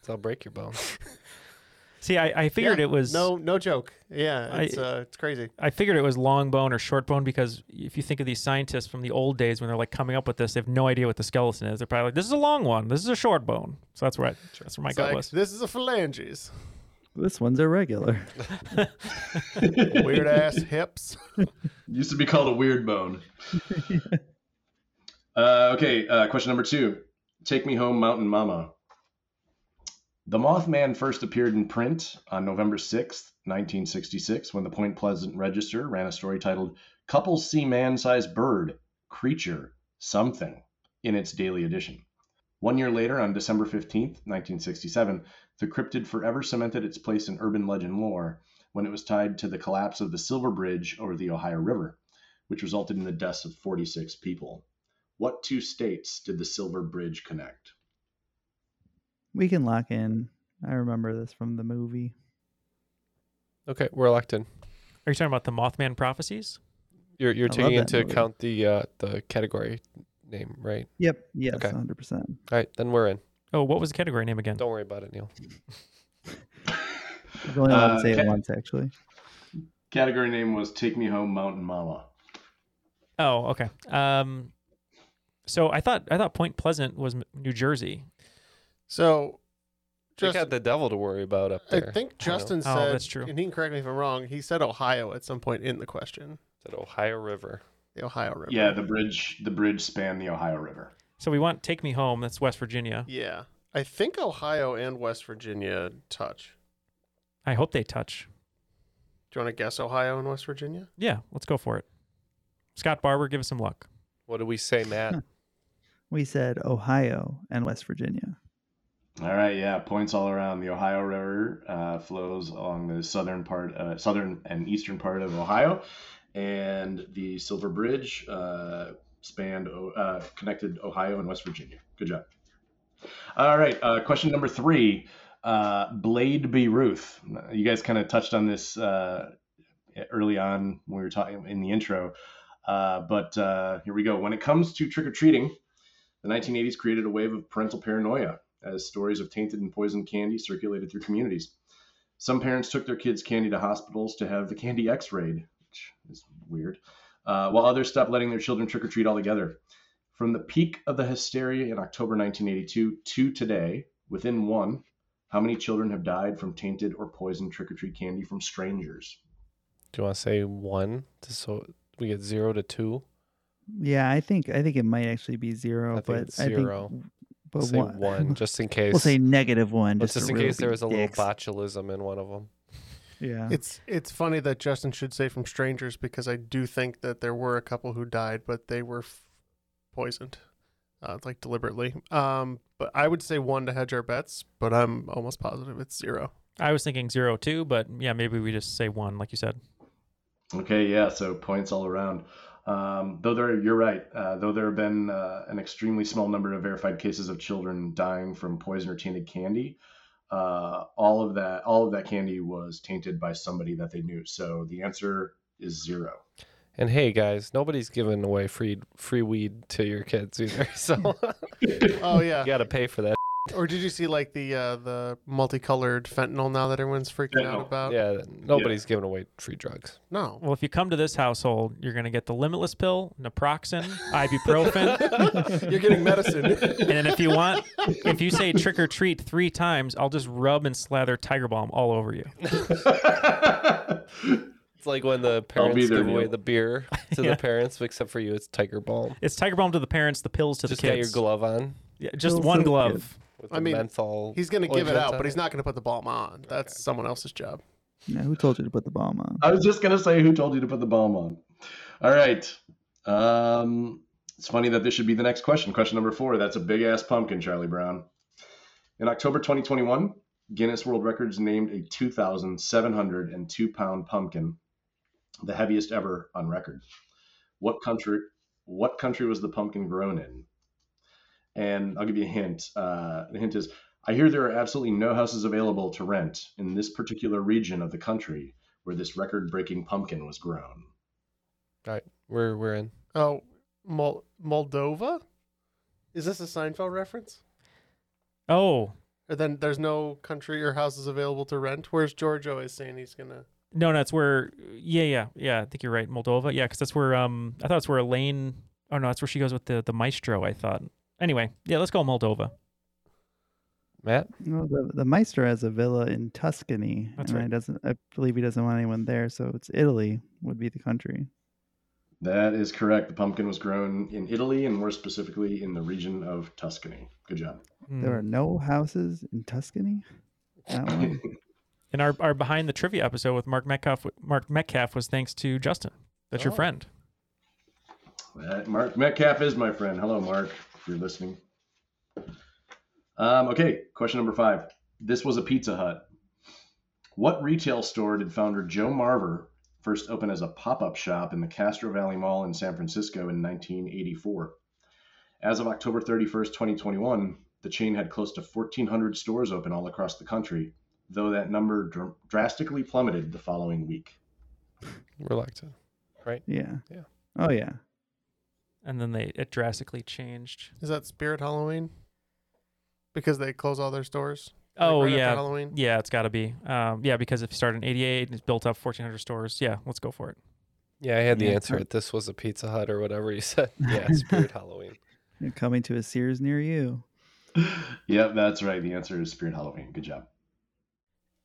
So I'll break your bone. See, I, I figured Yeah, it was no, no joke. Yeah, I- it's uh, it's crazy. I figured it was long bone or short bone because if you think of these scientists from the old days when they're like coming up with this, they have no idea what the skeleton is. They're probably like, "This is a long one. This is a short bone." So that's where I, that's where my It's gut like, was. This is a phalanges. This one's irregular. Weird ass hips. Used to be called a weird bone. uh, okay, uh, question number two. Take Me Home, Mountain Mama. The Mothman first appeared in print on November 6th, 1966, when the Point Pleasant Register ran a story titled Couples See Man Sized Bird, Creature, Something in its daily edition. One year later, on December 15th, 1967, the cryptid forever cemented its place in urban legend lore when it was tied to the collapse of the Silver Bridge over the Ohio River, which resulted in the deaths of 46 people. What two states did the Silver Bridge connect? We can lock in. I remember this from the movie. Okay, we're locked in. Are you talking about the Mothman prophecies? You're you're I taking into movie. account the uh, the category name, right? Yep. Yes. Okay. Hundred percent. All right, then we're in. Oh, what was the category name again? Don't worry about it, Neil. I've only allowed Uh, to say ca- it once, actually. Category name was Take Me Home, Mountain Mama. Oh, okay. Um, so I thought I thought Point Pleasant was New Jersey. So, They just got the devil to worry about up there. I think you know? Justin Oh, said, that's true. and he can correct me if I'm wrong. He said Ohio at some point in the question. That Ohio River. The Ohio River. Yeah, the bridge the bridge spanned the Ohio River. So we want Take Me Home. That's West Virginia. Yeah. I think Ohio and West Virginia touch. I hope they touch. Do you want to guess Ohio and West Virginia? Yeah, let's go for it. Scott Barber, give us some luck. What do we say, Matt? We said Ohio and West Virginia. All right, yeah, points all around. The Ohio River uh, flows along the southern part, uh, southern and eastern part of Ohio, and the Silver Bridge uh, spanned, uh, connected Ohio and West Virginia. Good job. All right, uh, question number three. Uh, Blade B. Ruth. You guys kind of touched on this early on when we were talking in the intro, but here we go. When it comes to trick or treating, the 1980s created a wave of parental paranoia as stories of tainted and poisoned candy circulated through communities. Some parents took their kids' candy to hospitals to have the candy x rayed, which is weird, uh, while others stopped letting their children trick or treat altogether. From the peak of the hysteria in October 1982 to today, within one, how many children have died from tainted or poisoned trick or treat candy from strangers? Do you want to say one? To, so we get zero to two. Yeah, I think I think it might actually be zero, I think but it's I zero. think but say one, one, just in case. We'll say negative one, just, just in really case there was a little dicks. botulism in one of them. Yeah. It's it's funny that Justin should say from strangers because I do think that there were a couple who died, but they were f- poisoned. uh, like deliberately. Um, but I would say one to hedge our bets, but I'm almost positive it's zero. I was thinking zero too, but yeah, maybe we just say one, like you said. Okay, yeah, so points all around. Um, though there, you're right. Uh, though there have been uh, an extremely small number of verified cases of children dying from poison or tainted candy, uh, all of that, all of that candy was tainted by somebody that they knew. So the answer is zero. And hey, guys, nobody's giving away free free weed to your kids either. So Oh yeah. you got to pay for that. Or did you see like the uh, the multicolored fentanyl now that everyone's freaking out about? Yeah, nobody's giving away free drugs. No. Well, if you come to this household, you're going to get the limitless pill, naproxen, ibuprofen. You're getting medicine. and then if you want, if you say trick or treat three times, I'll just rub and slather Tiger Balm all over you. It's like when the be parents there, give away Neil. the beer to Yeah. the parents, except for you, it's Tiger Balm. It's Tiger Balm to the parents, the pills to the kids. You Just the got your glove on. Yeah, just Pills one the glove. kids. With I the mean, menthol. He's gonna give it ointment out, but he's not gonna put the balm on. That's someone else's job. Yeah, who told you to put the balm on? I was just gonna say, who told you to put the balm on? All right. Um, it's funny that this should be the next question. Question number four. That's a big ass pumpkin, Charlie Brown. In October 2021, Guinness World Records named a 2,702 pound pumpkin the heaviest ever on record. What country? What country was the pumpkin grown in? And I'll give you a hint. Uh, the hint is I hear there are absolutely no houses available to rent in this particular region of the country where this record breaking pumpkin was grown. All right, we're we're in. Oh, Mol- Moldova? Is this a Seinfeld reference? Oh, Or then there's no country or houses available to rent? Where's George always saying he's gonna? no, no, it's where. Yeah, yeah, yeah. I think you're right. Moldova. Yeah, because that's where. Um, I thought it's where Elaine. Oh no, that's where she goes with the the maestro. I thought. Anyway, yeah, let's go Moldova. Matt? No, the the Meister has a villa in Tuscany, That's and right. I doesn't. I believe he doesn't want anyone there, so it's Italy would be the country. That is correct. The pumpkin was grown in Italy and more specifically in the region of Tuscany. Good job. Hmm. There are no houses in Tuscany. Not one. And our, our behind the trivia episode with Mark Metcalf Mark Metcalf was thanks to Justin. That's your Oh. friend. That Mark Metcalf is my friend. Hello, Mark, if you're listening. Um, okay, question number five. This was a Pizza Hut. What retail store did founder Joe Marver first open as a pop up shop in the Castro Valley Mall in San Francisco in 1984? As of October 31st, 2021, the chain had close to 1,400 stores open all across the country, though that number dr- drastically plummeted the following week. Reluctant, right? Yeah. Yeah. Oh yeah. And then they it drastically changed. Is that Spirit Halloween? Because they close all their stores. like, Oh right after yeah, Halloween. yeah, it's got to be. Um, yeah, because if you start in '88 and it's built up 1,400 stores, yeah, let's go for it. Yeah, I had the Yeah, answer. or- This was a Pizza Hut or whatever you said. Yeah, Spirit Halloween. You're coming to a Sears near you. Yep, that's right. The answer is Spirit Halloween. Good job.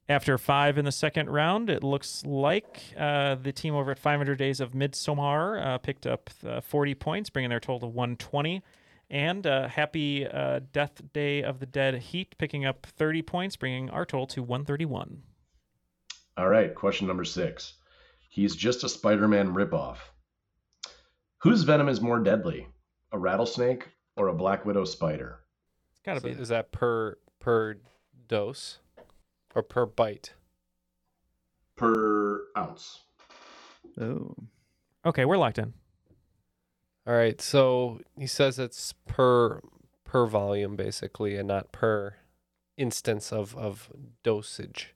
After five in the second round, it looks like uh, the team over at 500 Days of Midsommar uh, picked up uh, 40 points, bringing their total to 120. And uh, Happy uh, Death Day of the Dead Heat picking up 30 points, bringing our total to 131. All right, question number six. He's just a Spider Man ripoff. Whose venom is more deadly, a rattlesnake or a Black Widow spider? It's got to So be. Is that per per dose or per bite? Per ounce. Oh. Okay, we're locked in. All right. So he says it's per per volume basically, and not per instance of of dosage.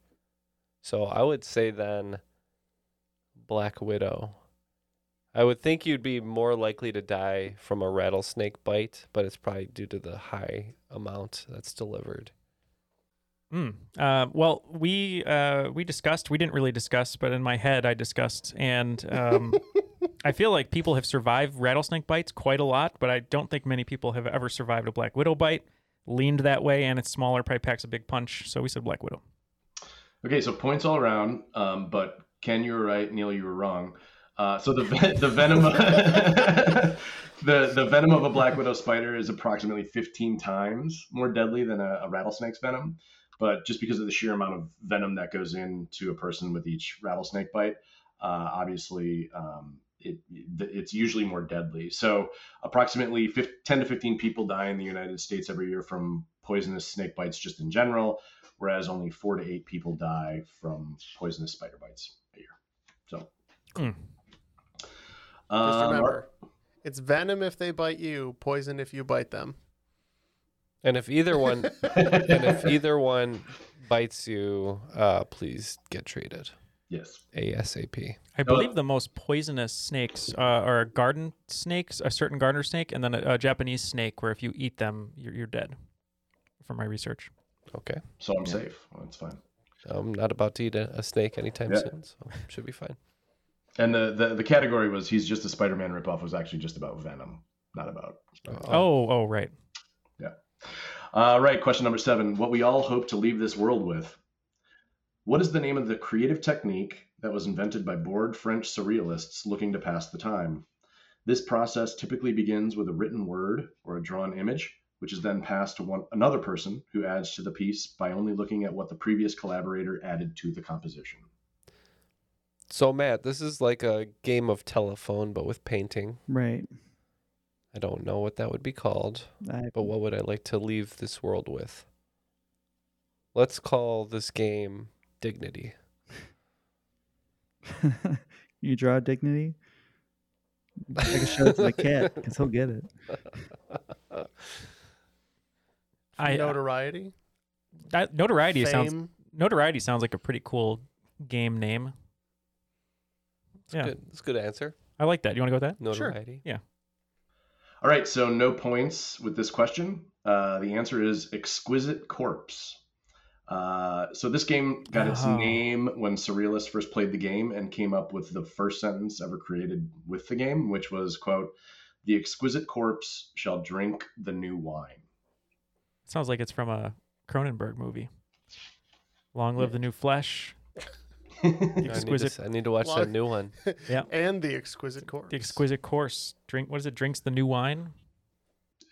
So I would say then Black Widow. I would think you'd be more likely to die from a rattlesnake bite, but it's probably due to the high amount that's delivered. Mm. Uh, well, we uh, we discussed. We didn't really discuss, but in my head, I discussed, and um, I feel like people have survived rattlesnake bites quite a lot, but I don't think many people have ever survived a black widow bite. Leaned that way, and it's smaller, probably packs a big punch. So we said black widow. Okay, so points all around. Um, but Ken, you were right. Neil, you were wrong. Uh, so the the venom the the venom of a black widow spider is approximately 15 times more deadly than a, a rattlesnake's venom. But just because of the sheer amount of venom that goes into a person with each rattlesnake bite, uh, obviously um, it, it's usually more deadly. So, approximately 15, 10 to 15 people die in the United States every year from poisonous snake bites, just in general, whereas only four to eight people die from poisonous spider bites a year. So, Mm. Just um, remember, it's venom if they bite you, poison if you bite them. And if either one, and if either one bites you, uh, please get treated. Yes. ASAP. I believe the most poisonous snakes uh, are garden snakes, a certain gardener snake, and then a, a Japanese snake, where if you eat them, you're, you're dead. From my research. Okay. So I'm safe. Well, that's fine. I'm not about to eat a, a snake anytime Yeah. soon, so should be fine. And the, the, the category was he's just a Spider-Man ripoff was actually just about Venom, not about. Spider-Man. Oh, oh, right. Yeah. Uh, right. Question number seven. What we all hope to leave this world with. What is the name of the creative technique that was invented by bored French surrealists looking to pass the time? This process typically begins with a written word or a drawn image, which is then passed to one another person who adds to the piece by only looking at what the previous collaborator added to the composition. So Matt, this is like a game of telephone, but with painting. Right. I don't know what that would be called, I- but what would I like to leave this world with? Let's call this game Dignity. you draw dignity. I can show it to my cat because he'll get it. I uh, Notoriety. that notoriety sounds notoriety sounds like a pretty cool game name. It's yeah, good. It's a good answer. I like that. You want to go with that? Notoriety. Yeah. All right, so no points with this question. Uh, the answer is Exquisite Corpse. Uh, so this game got its name when Surrealists first played the game and came up with the first sentence ever created with the game, which was, quote, the exquisite corpse shall drink the new wine. Sounds like it's from a Cronenberg movie. Long live the new flesh. I need, to, exquisite, s- I need to watch Well, that new one. Yeah. And the exquisite corpse. the exquisite course. Drink. What is it? Drinks the new wine.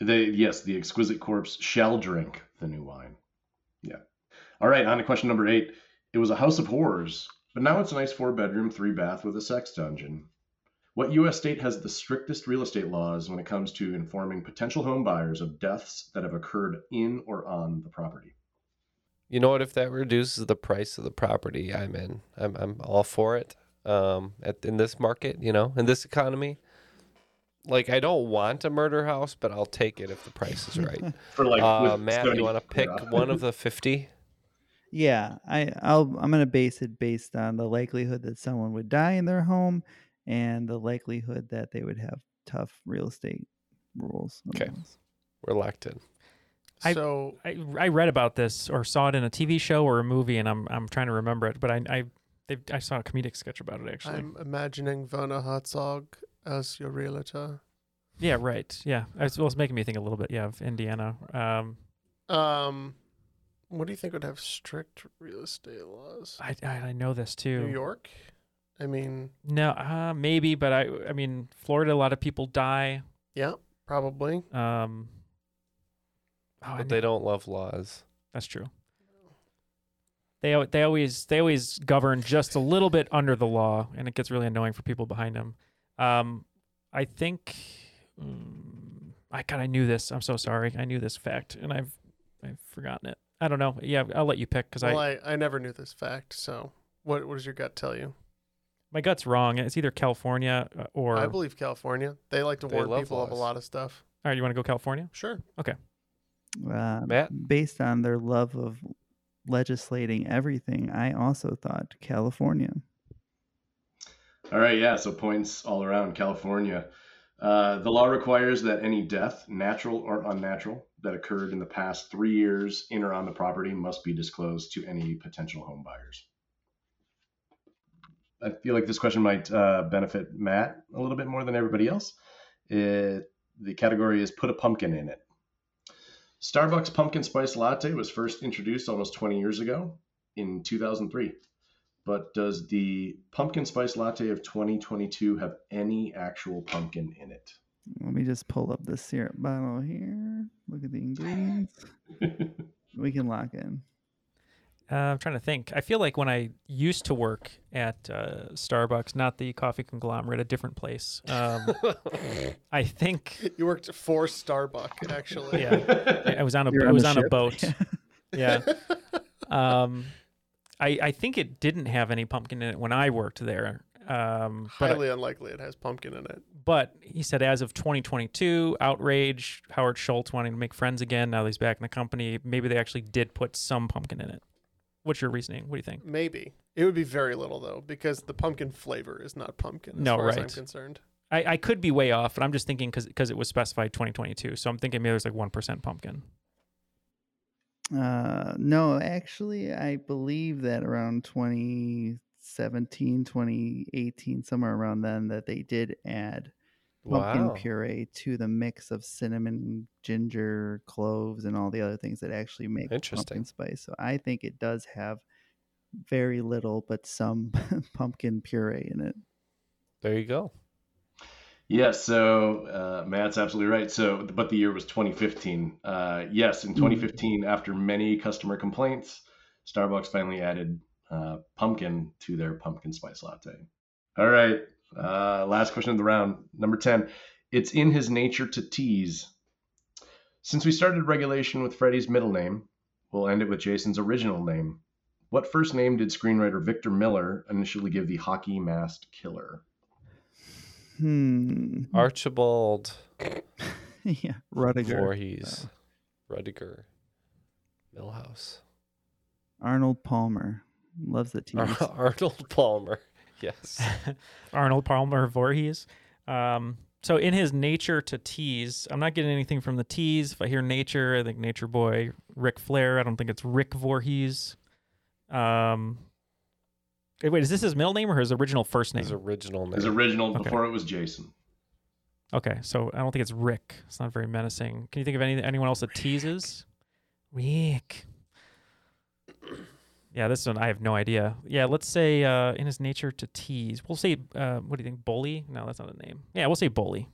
They, yes, the exquisite corpse shall drink the new wine. Yeah. All right, on to question number eight. It was a house of horrors, but now it's a nice four bedroom, three bath with a sex dungeon. What U.S. state has the strictest real estate laws when it comes to informing potential home buyers of deaths that have occurred in or on the property? You know what? If that reduces the price of the property, I'm in. I'm I'm all for it. Um, at in this market, you know, in this economy, like I don't want a murder house, but I'll take it if the price is right. For like, uh, Matt, 70 you want to pick yeah. one of the fifty? Yeah, I I'll I'm gonna base it based on the likelihood that someone would die in their home and the likelihood that they would have tough real estate rules. Okay. We're locked in. I- so I, I read about this or saw it in a TV show or a movie, and I'm I'm trying to remember it, but I I they, I saw a comedic sketch about it actually. I'm imagining Werner Herzog as your realtor. Yeah, right. Yeah, it was, it was making me think a little bit. Yeah, of Indiana. Um, Um, what do you think would have strict real estate laws? I I, I know this too. New York. I mean, No, uh, maybe, but I I mean Florida. A lot of people die. yeah, probably. Um, oh, I But they don't love laws. That's true. They they always they always govern just a little bit under the law, and it gets really annoying for people behind them. Um, I think. mm, I God, I knew this. I'm so sorry. I knew this fact, and I've I've forgotten it. I don't know. Yeah, I'll let you pick because Well, I I, I never knew this fact. So, what what does your gut tell you? my gut's wrong. It's either California uh, or. I believe California. They like to They warn love people of a lot of stuff. All right, you want to go California? Sure. Okay. Uh, Matt? based on their love of legislating everything, I also thought California. All right, yeah, so points all around California. Uh, the law requires that any death, natural or unnatural, that occurred in the past three years in or on the property must be disclosed to any potential home buyers. I feel like this question might uh, benefit Matt a little bit more than everybody else. It, the category is put a pumpkin in it. Starbucks pumpkin spice latte was first introduced almost 20 years ago in 2003. But does the pumpkin spice latte of 2022 have any actual pumpkin in it? Let me just pull up the syrup bottle here. Look at the ingredients. we can lock in. Uh, I'm trying to think. I feel like when I used to work at uh, Starbucks, not the coffee conglomerate, a different place. Um, I think You worked for Starbucks, actually. yeah, I- I was on a You're I was the on a boat. yeah. Um, I I think it didn't have any pumpkin in it when I worked there. Um, but Highly unlikely it has pumpkin in it. but he said as of 2022, outrage. Howard Schultz wanting to make friends again. Now that he's back in the company, maybe they actually did put some pumpkin in it. What's your reasoning? What do you think? Maybe. It would be very little, though, because the pumpkin flavor is not pumpkin, as No, far as I'm concerned. I, I could be way off, but I'm just thinking because it was specified 2022, so I'm thinking maybe there's like one percent pumpkin. Uh, no, actually, I believe that around 2017, 2018, somewhere around then, that they did add pumpkin Wow. puree to the mix of cinnamon, ginger, cloves, and all the other things that actually make Interesting. pumpkin spice. So I think it does have very little, but some pumpkin puree in it. There you go. Yes, so uh, Matt's absolutely right. So, but the year was 2015. Uh, yes, in 2015, after many customer complaints, Starbucks finally added uh, pumpkin to their pumpkin spice latte. All right, uh, last question of the round, number 10. It's in his nature to tease. Since we started regulation with Freddie's middle name, we'll end it with Jason's original name. What first name did screenwriter Victor Miller initially give the hockey masked killer? Hmm. Archibald yeah, Rudiger. Voorhees. Rudiger. Millhouse. Arnold Palmer loves the tease. Arnold Palmer. Yes. Arnold Palmer Voorhees. Um, so in his nature to tease, I'm not getting anything from the tease. If I hear nature, I think Nature Boy, Ric Flair. I don't think it's Rick Voorhees. Um, eh, wait, is this his middle name or his original first name? His original name. His original Okay. before it was Jason. Okay, so I don't think it's Rick. It's not very menacing. Can you think of any anyone else that teases? Rick. Yeah, this one I have no idea. Yeah, let's say uh, in his nature to tease. We'll say uh, what do you think? Bully? No, that's not a name. Yeah, we'll say bully.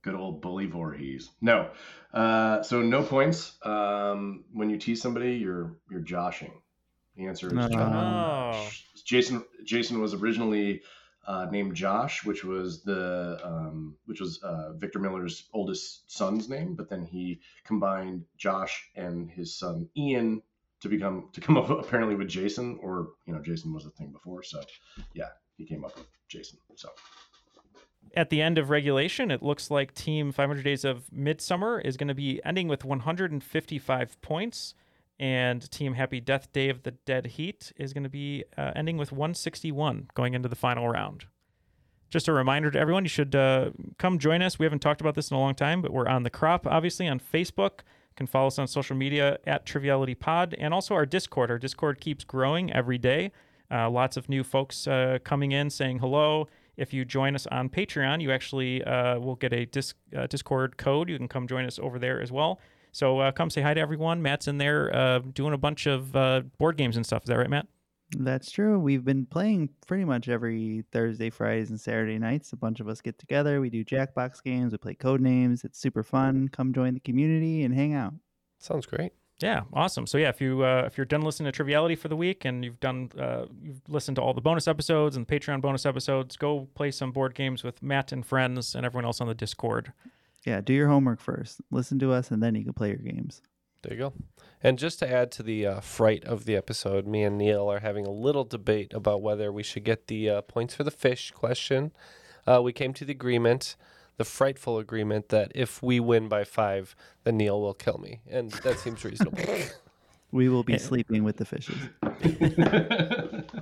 Good old bully Voorhees. No. Uh, so no points. Um, when you tease somebody, you're you're joshing. The answer is Oh. Josh. Jason. Jason was originally uh, named Josh, which was the um, which was uh, Victor Miller's oldest son's name, but then he combined Josh and his son Ian to become to come up apparently with Jason, or you know Jason was a thing before, so yeah, he came up with Jason. So At the end of regulation, it looks like Team 500 Days of Midsommar is going to be ending with 155 points, and Team Happy Death Day of the Dead Heat is going to be uh, ending with 161 going into the final round. Just a reminder to everyone, you should uh, come join us. We haven't talked about this in a long time, but we're on the crop, obviously, on Facebook. Can follow us on social media at Triviality Pod and also our Discord. Our Discord keeps growing every day. Uh, lots of new folks uh, coming in saying hello. If you join us on Patreon, you actually uh, will get a dis- uh, Discord code. You can come join us over there as well. So uh, come say hi to everyone. Matt's in there uh, doing a bunch of board games and stuff. Is that right, Matt? That's true. We've been playing pretty much every Thursday, Fridays, and Saturday nights. A bunch of us get together. We do Jackbox games. We play code names. It's super fun. Come join the community and hang out. Sounds great. Yeah, awesome. So yeah, if you uh, if you're done listening to Triviality for the week and you've done uh, you've listened to all the bonus episodes and the Patreon bonus episodes, go play some board games with Matt and friends and everyone else on the Discord. Yeah, do your homework first. Listen to us, and then you can play your games. There you go. And just to add to the uh, fright of the episode, me and Neil are having a little debate about whether we should get the uh, points for the fish question. Uh, we came to the agreement, the frightful agreement, that if we win by five, then Neil will kill me. And that seems reasonable. We will be sleeping with the fishes.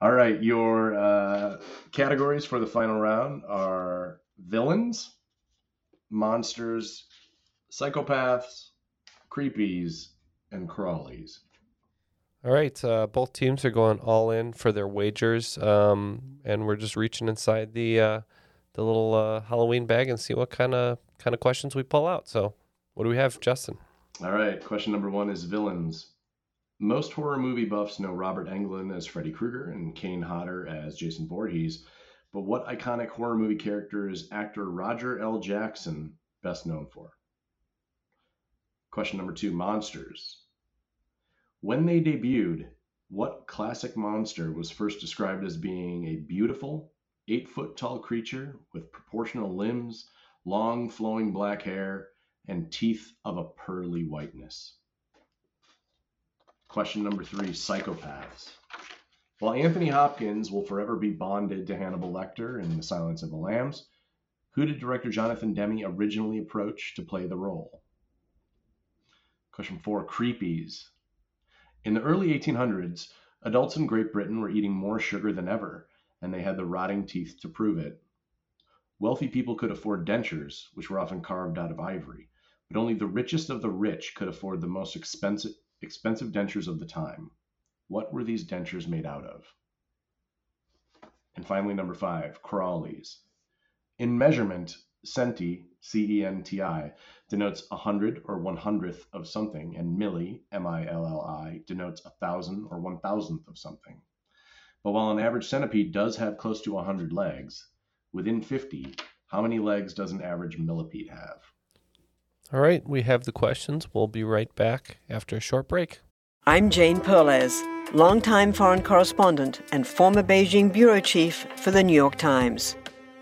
All right, your uh, categories for the final round are villains, monsters, psychopaths, creepies, and crawlies. All right, uh, both teams are going all in for their wagers, um, and we're just reaching inside the uh, the little uh, Halloween bag and see what kind of kind of questions we pull out. So, what do we have, Justin? All right, question number one is villains. Most horror movie buffs know Robert Englund as Freddy Krueger and Kane Hodder as Jason Voorhees, but what iconic horror movie character is actor Roger L. Jackson best known for? Question number two monsters. When they debuted, what classic monster was first described as being a beautiful, eight foot tall creature with proportional limbs, long flowing black hair, and teeth of a pearly whiteness? Question number three Psychopaths. While Anthony Hopkins will forever be bonded to Hannibal Lecter in The Silence of the Lambs, who did director Jonathan Demme originally approach to play the role? Question four Creepies. In the early 1800s, adults in Great Britain were eating more sugar than ever, and they had the rotting teeth to prove it. Wealthy people could afford dentures, which were often carved out of ivory, but only the richest of the rich could afford the most expensive, expensive dentures of the time. What were these dentures made out of? And finally, number five, Crawlies. In measurement, centi, C-E-N-T-I, denotes a hundred or one hundredth of something, and milli, M-I-L-L-I, denotes a thousand or one thousandth of something. But while an average centipede does have close to 100 legs, within 50, how many legs does an average millipede have? All right, we have the questions. We'll be right back after a short break. I'm Jane Perlez, longtime foreign correspondent and former Beijing bureau chief for the New York Times.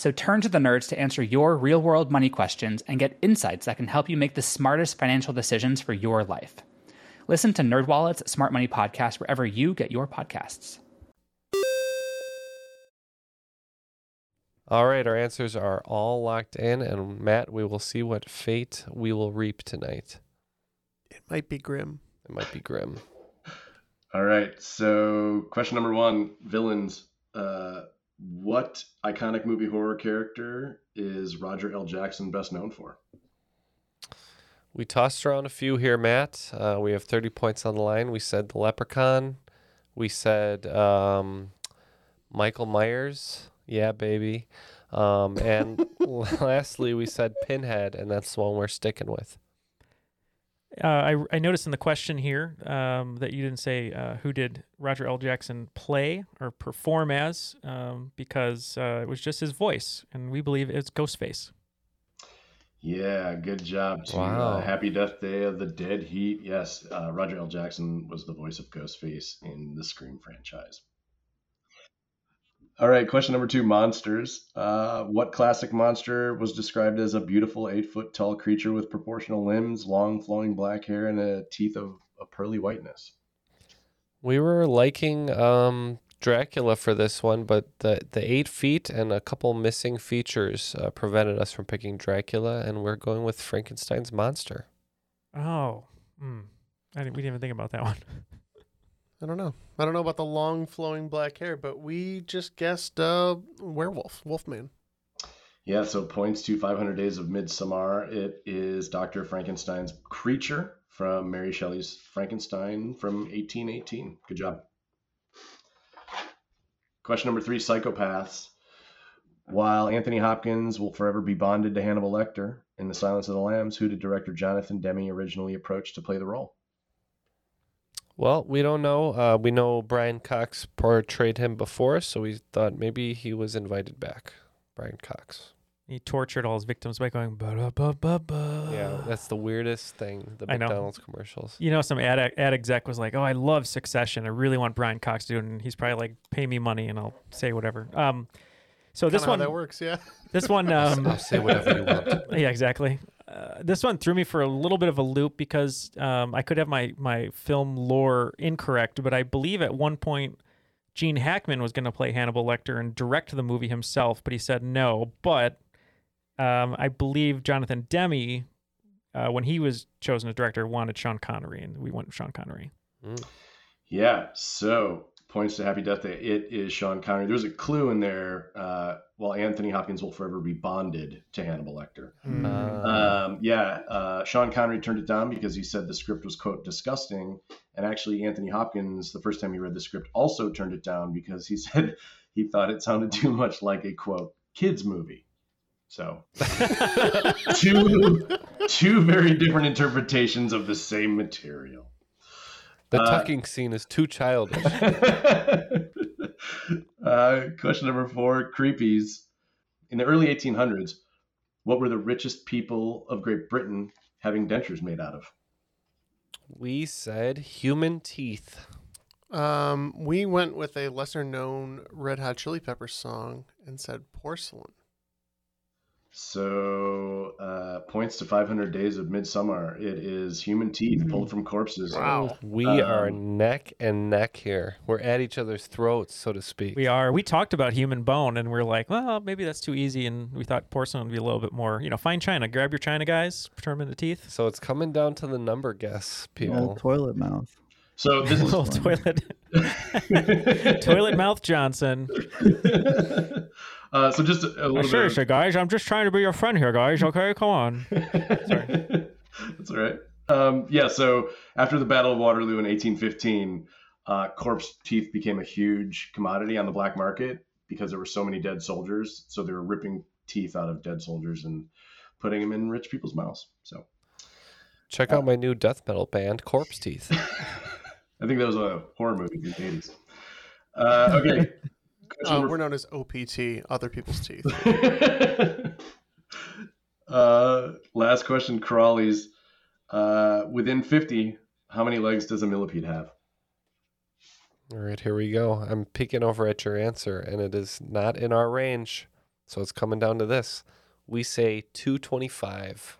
So turn to the nerds to answer your real world money questions and get insights that can help you make the smartest financial decisions for your life. Listen to NerdWallet's Smart Money Podcast wherever you get your podcasts. All right, our answers are all locked in, and Matt, we will see what fate we will reap tonight. It might be grim. It might be grim. All right. So, question number one villains. Uh, what iconic movie horror character is Roger L. Jackson best known for? We tossed around a few here, Matt. Uh, we have 30 points on the line. We said the Leprechaun. We said um, Michael Myers. Yeah, baby. Um, and lastly, we said Pinhead, and that's the one we're sticking with. Uh, I, I noticed in the question here um, that you didn't say uh, who did Roger L. Jackson play or perform as, um, because uh, it was just his voice, and we believe it's Ghostface. Yeah, good job to Wow. uh, Happy Death Day of the Dead Heat. Yes, uh, Roger L. Jackson was the voice of Ghostface in the Scream franchise. All right, question number two monsters. Uh, what classic monster was described as a beautiful eight foot tall creature with proportional limbs, long flowing black hair, and a teeth of, a pearly whiteness? We were liking um, Dracula for this one, but the, the eight feet and a couple missing features uh, prevented us from picking Dracula, and we're going with Frankenstein's monster. Oh, hmm. I didn't, we didn't even think about that one. I don't know. I don't know about the long flowing black hair, but we just guessed uh, werewolf, Wolfman. Yeah, so points to 500 Days of Midsommar. It is Dr. Frankenstein's creature. from Mary Shelley's Frankenstein from 1818. Good job. Question number three Psychopaths. While Anthony Hopkins will forever be bonded to Hannibal Lecter in The Silence of the Lambs, who did director Jonathan Demme originally approach to play the role? Well, we don't know. Uh, we know Brian Cox portrayed him before, so we thought maybe he was invited back. Brian Cox. He tortured all his victims by going ba ba ba ba. Yeah, that's the weirdest thing. The I know. McDonald's commercials. You know, some ad, ad exec was like, "Oh, I love Succession. I really want Brian Cox to do it." And he's probably like, "Pay me money, and I'll say whatever." Um, so this Kinda how one that works, yeah. This one, um, I'll say whatever you want. Yeah, exactly. Uh, this one threw me for a little bit of a loop because um, I could have my my film lore incorrect, but I believe at one point Gene Hackman was going to play Hannibal Lecter and direct the movie himself, but he said no. But um, I believe Jonathan Demme, uh, when he was chosen as director, wanted Sean Connery, and we went with Sean Connery. Yeah, so points to Happy Death Day. It is Sean Connery. There's a clue in there. Uh, while Anthony Hopkins will forever be bonded to Hannibal Lecter. Um, yeah, uh, Sean Connery turned it down because he said the script was quote disgusting, and actually Anthony Hopkins, the first time he read the script, also turned it down because he said he thought it sounded too much like a quote kids movie. So two two very different interpretations of the same material. The Uh, tucking scene is too childish. Uh, question number four creepies. In the early 1800s, what were the richest people of Great Britain having dentures made out of? we said human teeth. Um, we went with a lesser known Red Hot Chili Peppers song and said porcelain. So, uh, points to 500 Days of Midsommar. It is human teeth pulled from corpses. Wow, We Um, are neck and neck here. We're at each other's throats, so to speak. We are. We talked about human bone, and we're like, well, maybe that's too easy, and we thought porcelain would be a little bit more, you know, fine china. Grab your china, guys. Turn them into teeth. So it's coming down to the number guess, people. Old toilet mouth. So this is Little toilet, toilet mouth Johnson. Uh, so just a, a little bit. Seriously, guys, I'm just trying to be your friend here, guys. Okay, come on. That's all right. Um, yeah, so after the Battle of Waterloo in 1815, uh, corpse teeth became a huge commodity on the black market because there were so many dead soldiers. So they were ripping teeth out of dead soldiers and putting them in rich people's mouths. So Check out my new death metal band, Corpse Teeth. I think that was a horror movie in the 80s. Uh, okay. Uh, we're known as OPT, other people's teeth. uh, last question, Crawlies. Uh, within 50, how many legs does a millipede have? All right, here we go. I'm peeking over at your answer, and it is not in our range. So it's coming down to this. We say 225.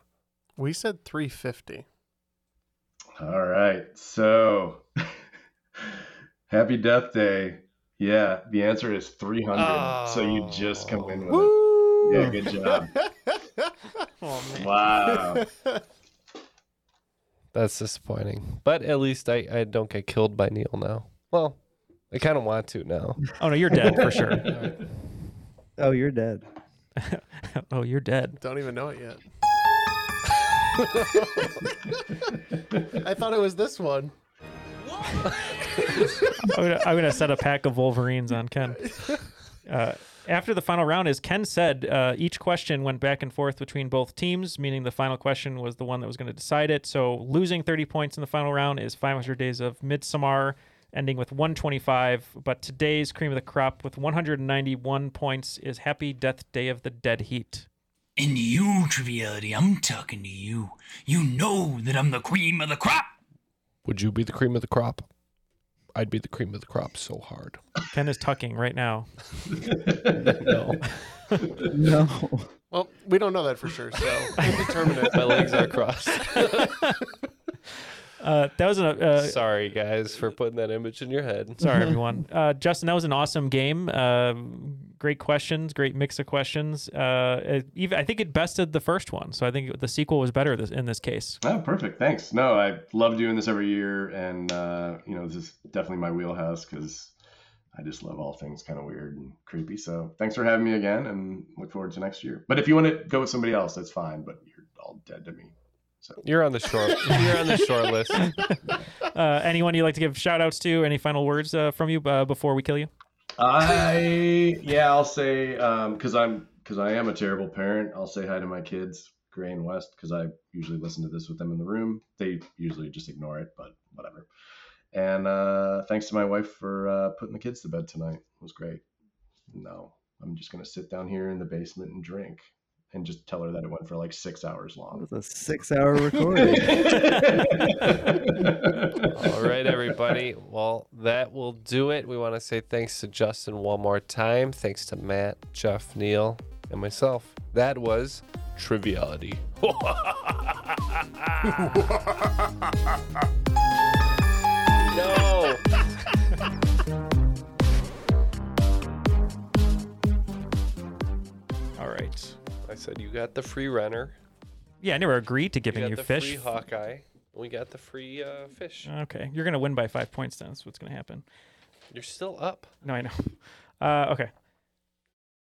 We said 350. All right. So, happy Death Day. Yeah, the answer is 300. so you just come in with it. Yeah, good job. Oh. Wow. That's disappointing. But at least I, I don't get killed by Neil now. Well, I kind of want to now. Oh no, you're dead for sure. Oh, you're dead. oh, you're dead. Don't even know it yet. I thought it was this one. I'm gonna, I'm gonna set a pack of Wolverines on Ken. Uh, after the final round, as Ken said, uh, each question went back and forth between both teams, meaning the final question was the one that was going to decide it. So losing 30 points in the final round is 500 Days of Midsommar, ending with 125. But today's cream of the crop with 191 points is Happy Death Day of the Dead Heat. And you, Triviality, I'm talking to you. You know that I'm the cream of the crop. Would you be the cream of the crop? I'd be the cream of the crop so hard. Ken is tucking right now. no. No. Well, we don't know that for sure, so we'll determine it. My legs are crossed. Uh, that was a. Uh, Sorry, guys, for putting that image in your head. Sorry, everyone. Uh, Justin, that was an awesome game. Uh, great questions, great mix of questions. Uh, it, even I think it bested the first one, so I think the sequel was better this, in this case. Oh, perfect. Thanks. No, I love doing this every year. And, uh, you know, this is definitely my wheelhouse because I just love all things kind of weird and creepy. So thanks for having me again and look forward to next year. But if you want to go with somebody else, that's fine. But you're all dead to me. You're on the short. You're on the short list. Uh, anyone you'd like to give shout outs to? Any final words uh, from you uh, before we kill you? I yeah, I'll say because I'm because I am a terrible parent. I'll say hi to my kids, Gray and West, because I usually listen to this with them in the room. They usually just ignore it, but whatever. And uh, thanks to my wife for uh, putting the kids to bed tonight. It was great. No, I'm just gonna sit down here in the basement and drink, and just tell her that it went for like six hours long. It was a six-hour recording. All right, everybody. Well, that will do it. We want to say thanks to Justin one more time. Thanks to Matt, Jeff, Neil, and myself. That was Triviality. no. All right. I said you got the free runner. Yeah, I never agreed to giving got you the fish. Free Hawkeye. We got the free uh, fish. Okay, you're gonna win by five points. Then that's what's gonna happen. You're still up. No, I know. Uh, okay.